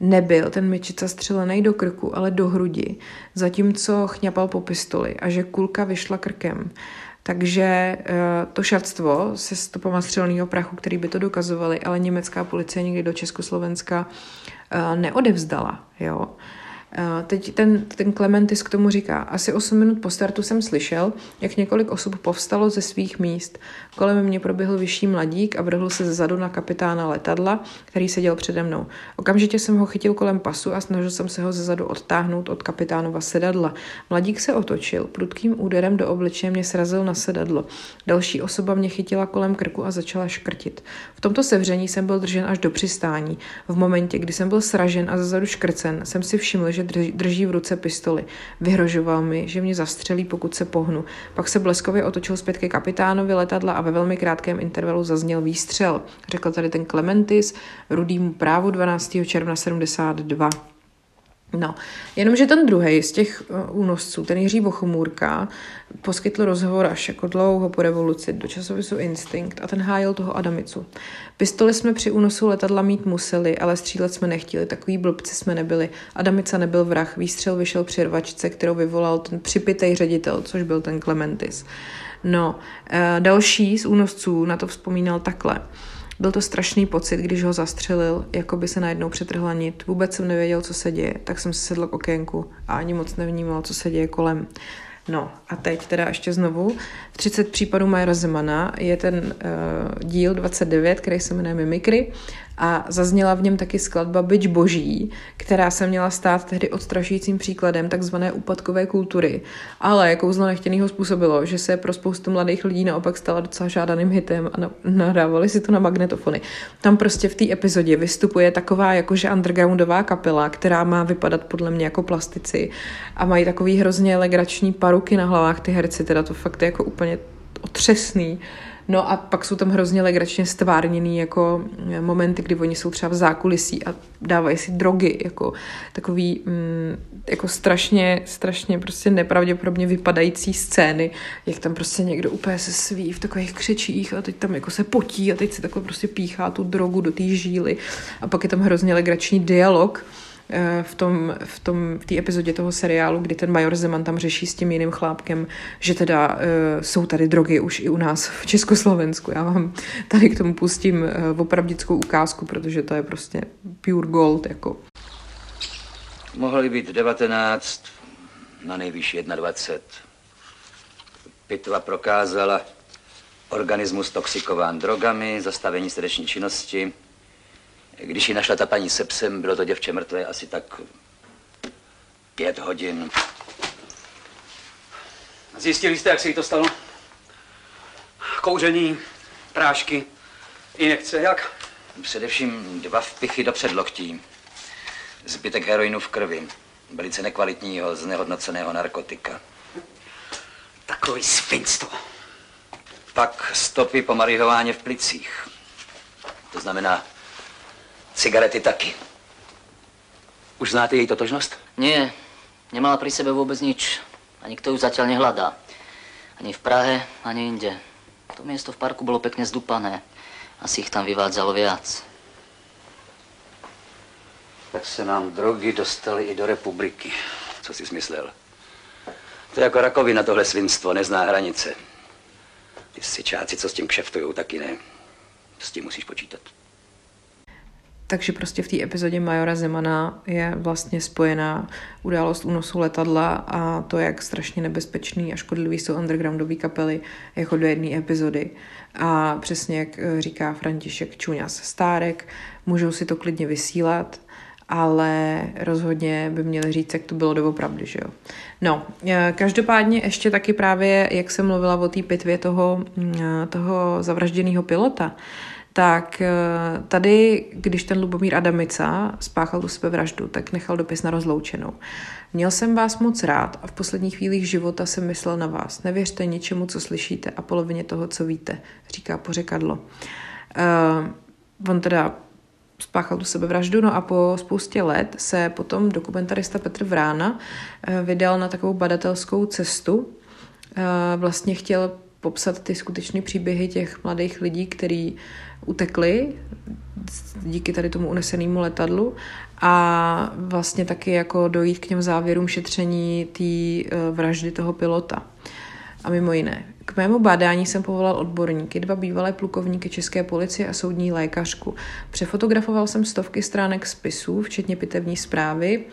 nebyl ten mečica střelený do krku, ale do hrudi, zatímco chňapal po pistoli a že kulka vyšla krkem. Takže eh, to šatstvo se stopama střelného prachu, který by to dokazovali, ale německá policie nikdy do Československa eh, neodevzdala. Jo. Teď ten, ten Clementis k tomu říká, asi 8 minut po startu jsem slyšel, jak několik osob povstalo ze svých míst. Kolem mě proběhl vyšší mladík a vrhl se zezadu na kapitána letadla, který seděl přede mnou. Okamžitě jsem ho chytil kolem pasu a snažil jsem se ho zezadu odtáhnout od kapitánova sedadla. Mladík se otočil, prudkým úderem do obličeje mě srazil na sedadlo. Další osoba mě chytila kolem krku a začala škrtit. V tomto sevření jsem byl držen až do přistání. V momentě, kdy jsem byl sražen a zezadu škrcen, jsem si všiml, že drží v ruce pistoli. Vyhrožoval mi, že mě zastřelí, pokud se pohnu. Pak se bleskově otočil zpět ke kapitánovi letadla a ve velmi krátkém intervalu zazněl výstřel. Řekl tady ten Clementis, rudýmu právu 12. června 72. No, jenomže ten druhý z těch uh, únosců, ten Jiří Bochomůrka, poskytl rozhovor až jako dlouho po revoluci do časopisu Instinct a ten hájil toho Adamicu. Pistoli jsme při únosu letadla mít museli, ale střílet jsme nechtěli, takový blbci jsme nebyli. Adamica nebyl vrah, výstřel vyšel při rvačce, kterou vyvolal ten připitej ředitel, což byl ten Clementis. No, uh, další z únosců na to vzpomínal takhle. Byl to strašný pocit, když ho zastřelil, jako by se najednou přetrhla nit. Vůbec jsem nevěděl, co se děje, tak jsem se sedl k okénku a ani moc nevnímal, co se děje kolem. No a teď teda ještě znovu. 30 případů Majora Zemana je ten uh, díl 29, který se jmenuje Mimikry a zazněla v něm taky skladba Byč boží, která se měla stát tehdy odstrašujícím příkladem takzvané úpadkové kultury. Ale kouzlo nechtěného způsobilo, že se pro spoustu mladých lidí naopak stala docela žádaným hitem a nadávali si to na magnetofony. Tam prostě v té epizodě vystupuje taková jakože undergroundová kapela, která má vypadat podle mě jako plastici a mají takový hrozně legrační paruky na hlavách ty herci, teda to fakt je jako úplně otřesný. No a pak jsou tam hrozně legračně stvárněný jako eh, momenty, kdy oni jsou třeba v zákulisí a dávají si drogy, jako takový mm, jako strašně, strašně prostě nepravděpodobně vypadající scény, jak tam prostě někdo úplně se sví v takových křečích a teď tam jako se potí a teď si takhle prostě píchá tu drogu do té žíly. A pak je tam hrozně legrační dialog, v tom, v tom, v té epizodě toho seriálu, kdy ten major Zeman tam řeší s tím jiným chlápkem, že teda uh, jsou tady drogy už i u nás v Československu. Já vám tady k tomu pustím uh, opravdickou ukázku, protože to je prostě pure gold. Jako. Mohli být 19, na nejvyšší 21. Pitva prokázala organismus toxikován drogami, zastavení srdeční činnosti, když ji našla ta paní se psem, bylo to děvče mrtvé asi tak pět hodin. Zjistili jste, jak se jí to stalo? Kouření, prášky, injekce, jak? Především dva vpichy do předloktí. Zbytek heroinu v krvi. Velice nekvalitního, znehodnoceného narkotika. Takový svinstvo. Pak stopy po marihováně v plicích. To znamená Cigarety taky. Už znáte její totožnost? Nie, nemala pri sebe vôbec nič. A nikto ju zatiaľ nehľadá. Ani v Prahe, ani inde. To miesto v parku bolo pekne zdupané. Asi ich tam vyvádzalo viac. Tak se nám drogy dostaly i do republiky. Co jsi smyslel? To je jako rakovina, tohle svinstvo, nezná hranice. Ty sičáci, co s tím kšeftujou, taky ne. S tím musíš počítat. Takže prostě v té epizodě Majora Zemana je vlastně spojená událost únosu letadla a to, jak strašně nebezpečný a škodlivý jsou undergroundové kapely jako do jedné epizody. A přesně jak eh, říká František Čuňas Stárek, můžou si to klidně vysílat, ale rozhodně by měli říct, jak to bylo doopravdy, že jo. No, eh, každopádně ještě taky právě, jak jsem mluvila o té pitvě toho, mm, eh, toho zavražděného pilota, tak eh, tady, když ten Lubomír Adamica spáchal tu sebevraždu, tak nechal dopis na rozloučenou. Měl jsem vás moc rád a v posledních chvílích života jsem myslel na vás. Nevěřte ničemu, co slyšíte a polovině toho, co víte, říká pořekadlo. Uh, on teda spáchal tu sebevraždu, no a po spoustě let se potom dokumentarista Petr Vrána uh, vydal na takovou badatelskou cestu. Vlastně chtěl popsat ty skutečné příběhy těch mladých lidí, kteří utekli díky tady tomu unesenému letadlu a vlastně taky jako dojít k těm závěrům šetření té eh, vraždy toho pilota. A mimo jiné, k mému bádání jsem povolal odborníky, dva bývalé plukovníky České policie a soudní lékařku. Přefotografoval jsem stovky stránek spisů, včetně pitevní zprávy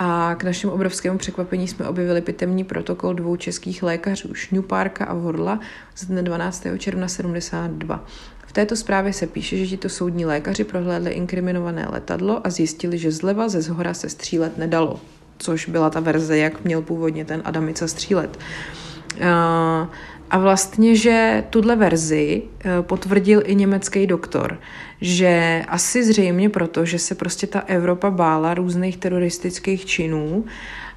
A k našemu obrovskému překvapení jsme objevili pitevní protokol dvou českých lékařů, Šňupárka a Vodla, z dne 12. června 72. V této zprávě se píše, že tito soudní lékaři prohlédli inkriminované letadlo a zjistili, že zleva ze zhora se střílet nedalo, což byla ta verze, jak měl původně ten Adamica střílet. A vlastně, že tuhle verzi eh, potvrdil i německý doktor, že asi zřejmě proto, že se prostě ta Evropa bála různých teroristických činů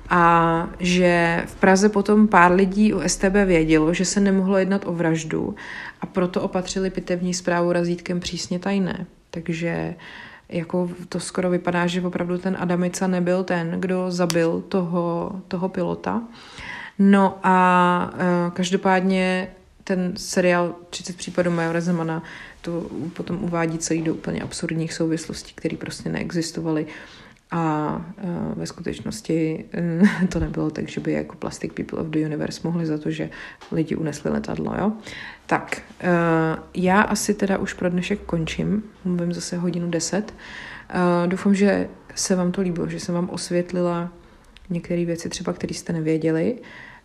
a že v Praze potom pár lidí u STB vědělo, že se nemohlo jednat o vraždu a proto opatřili pitevní zprávu razítkem přísně tajné. Takže jako to skoro vypadá, že opravdu ten Adamica nebyl ten, kdo zabil toho, toho pilota. No a uh, každopádně ten seriál 30 případů Majora Zemana to potom uvádí celý do úplně absurdních souvislostí, které prostě neexistovaly. A uh, ve skutečnosti uh, to nebylo tak, že by jako Plastic People of the Universe mohli za to, že lidi unesli letadlo, jo. Tak, uh, já asi teda už pro dnešek končím, mluvím zase hodinu deset. Uh, doufám, že se vám to líbilo, že jsem vám osvětlila některé věci třeba, které jste nevěděli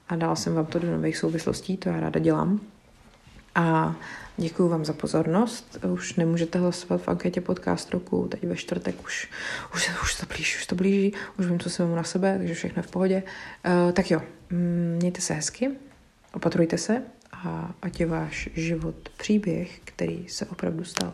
a dala jsem vám to do nových souvislostí, to já ráda dělám. A děkuji vám za pozornost. Už nemůžete hlasovat v anketě podcast roku, teď ve čtvrtek už, už, už to blíží, už to blíží, už vím, co mám na sebe, takže všechno je v pohodě. Uh, tak jo, mm, mějte se hezky, opatrujte se a ať je váš život příběh, který se opravdu stal.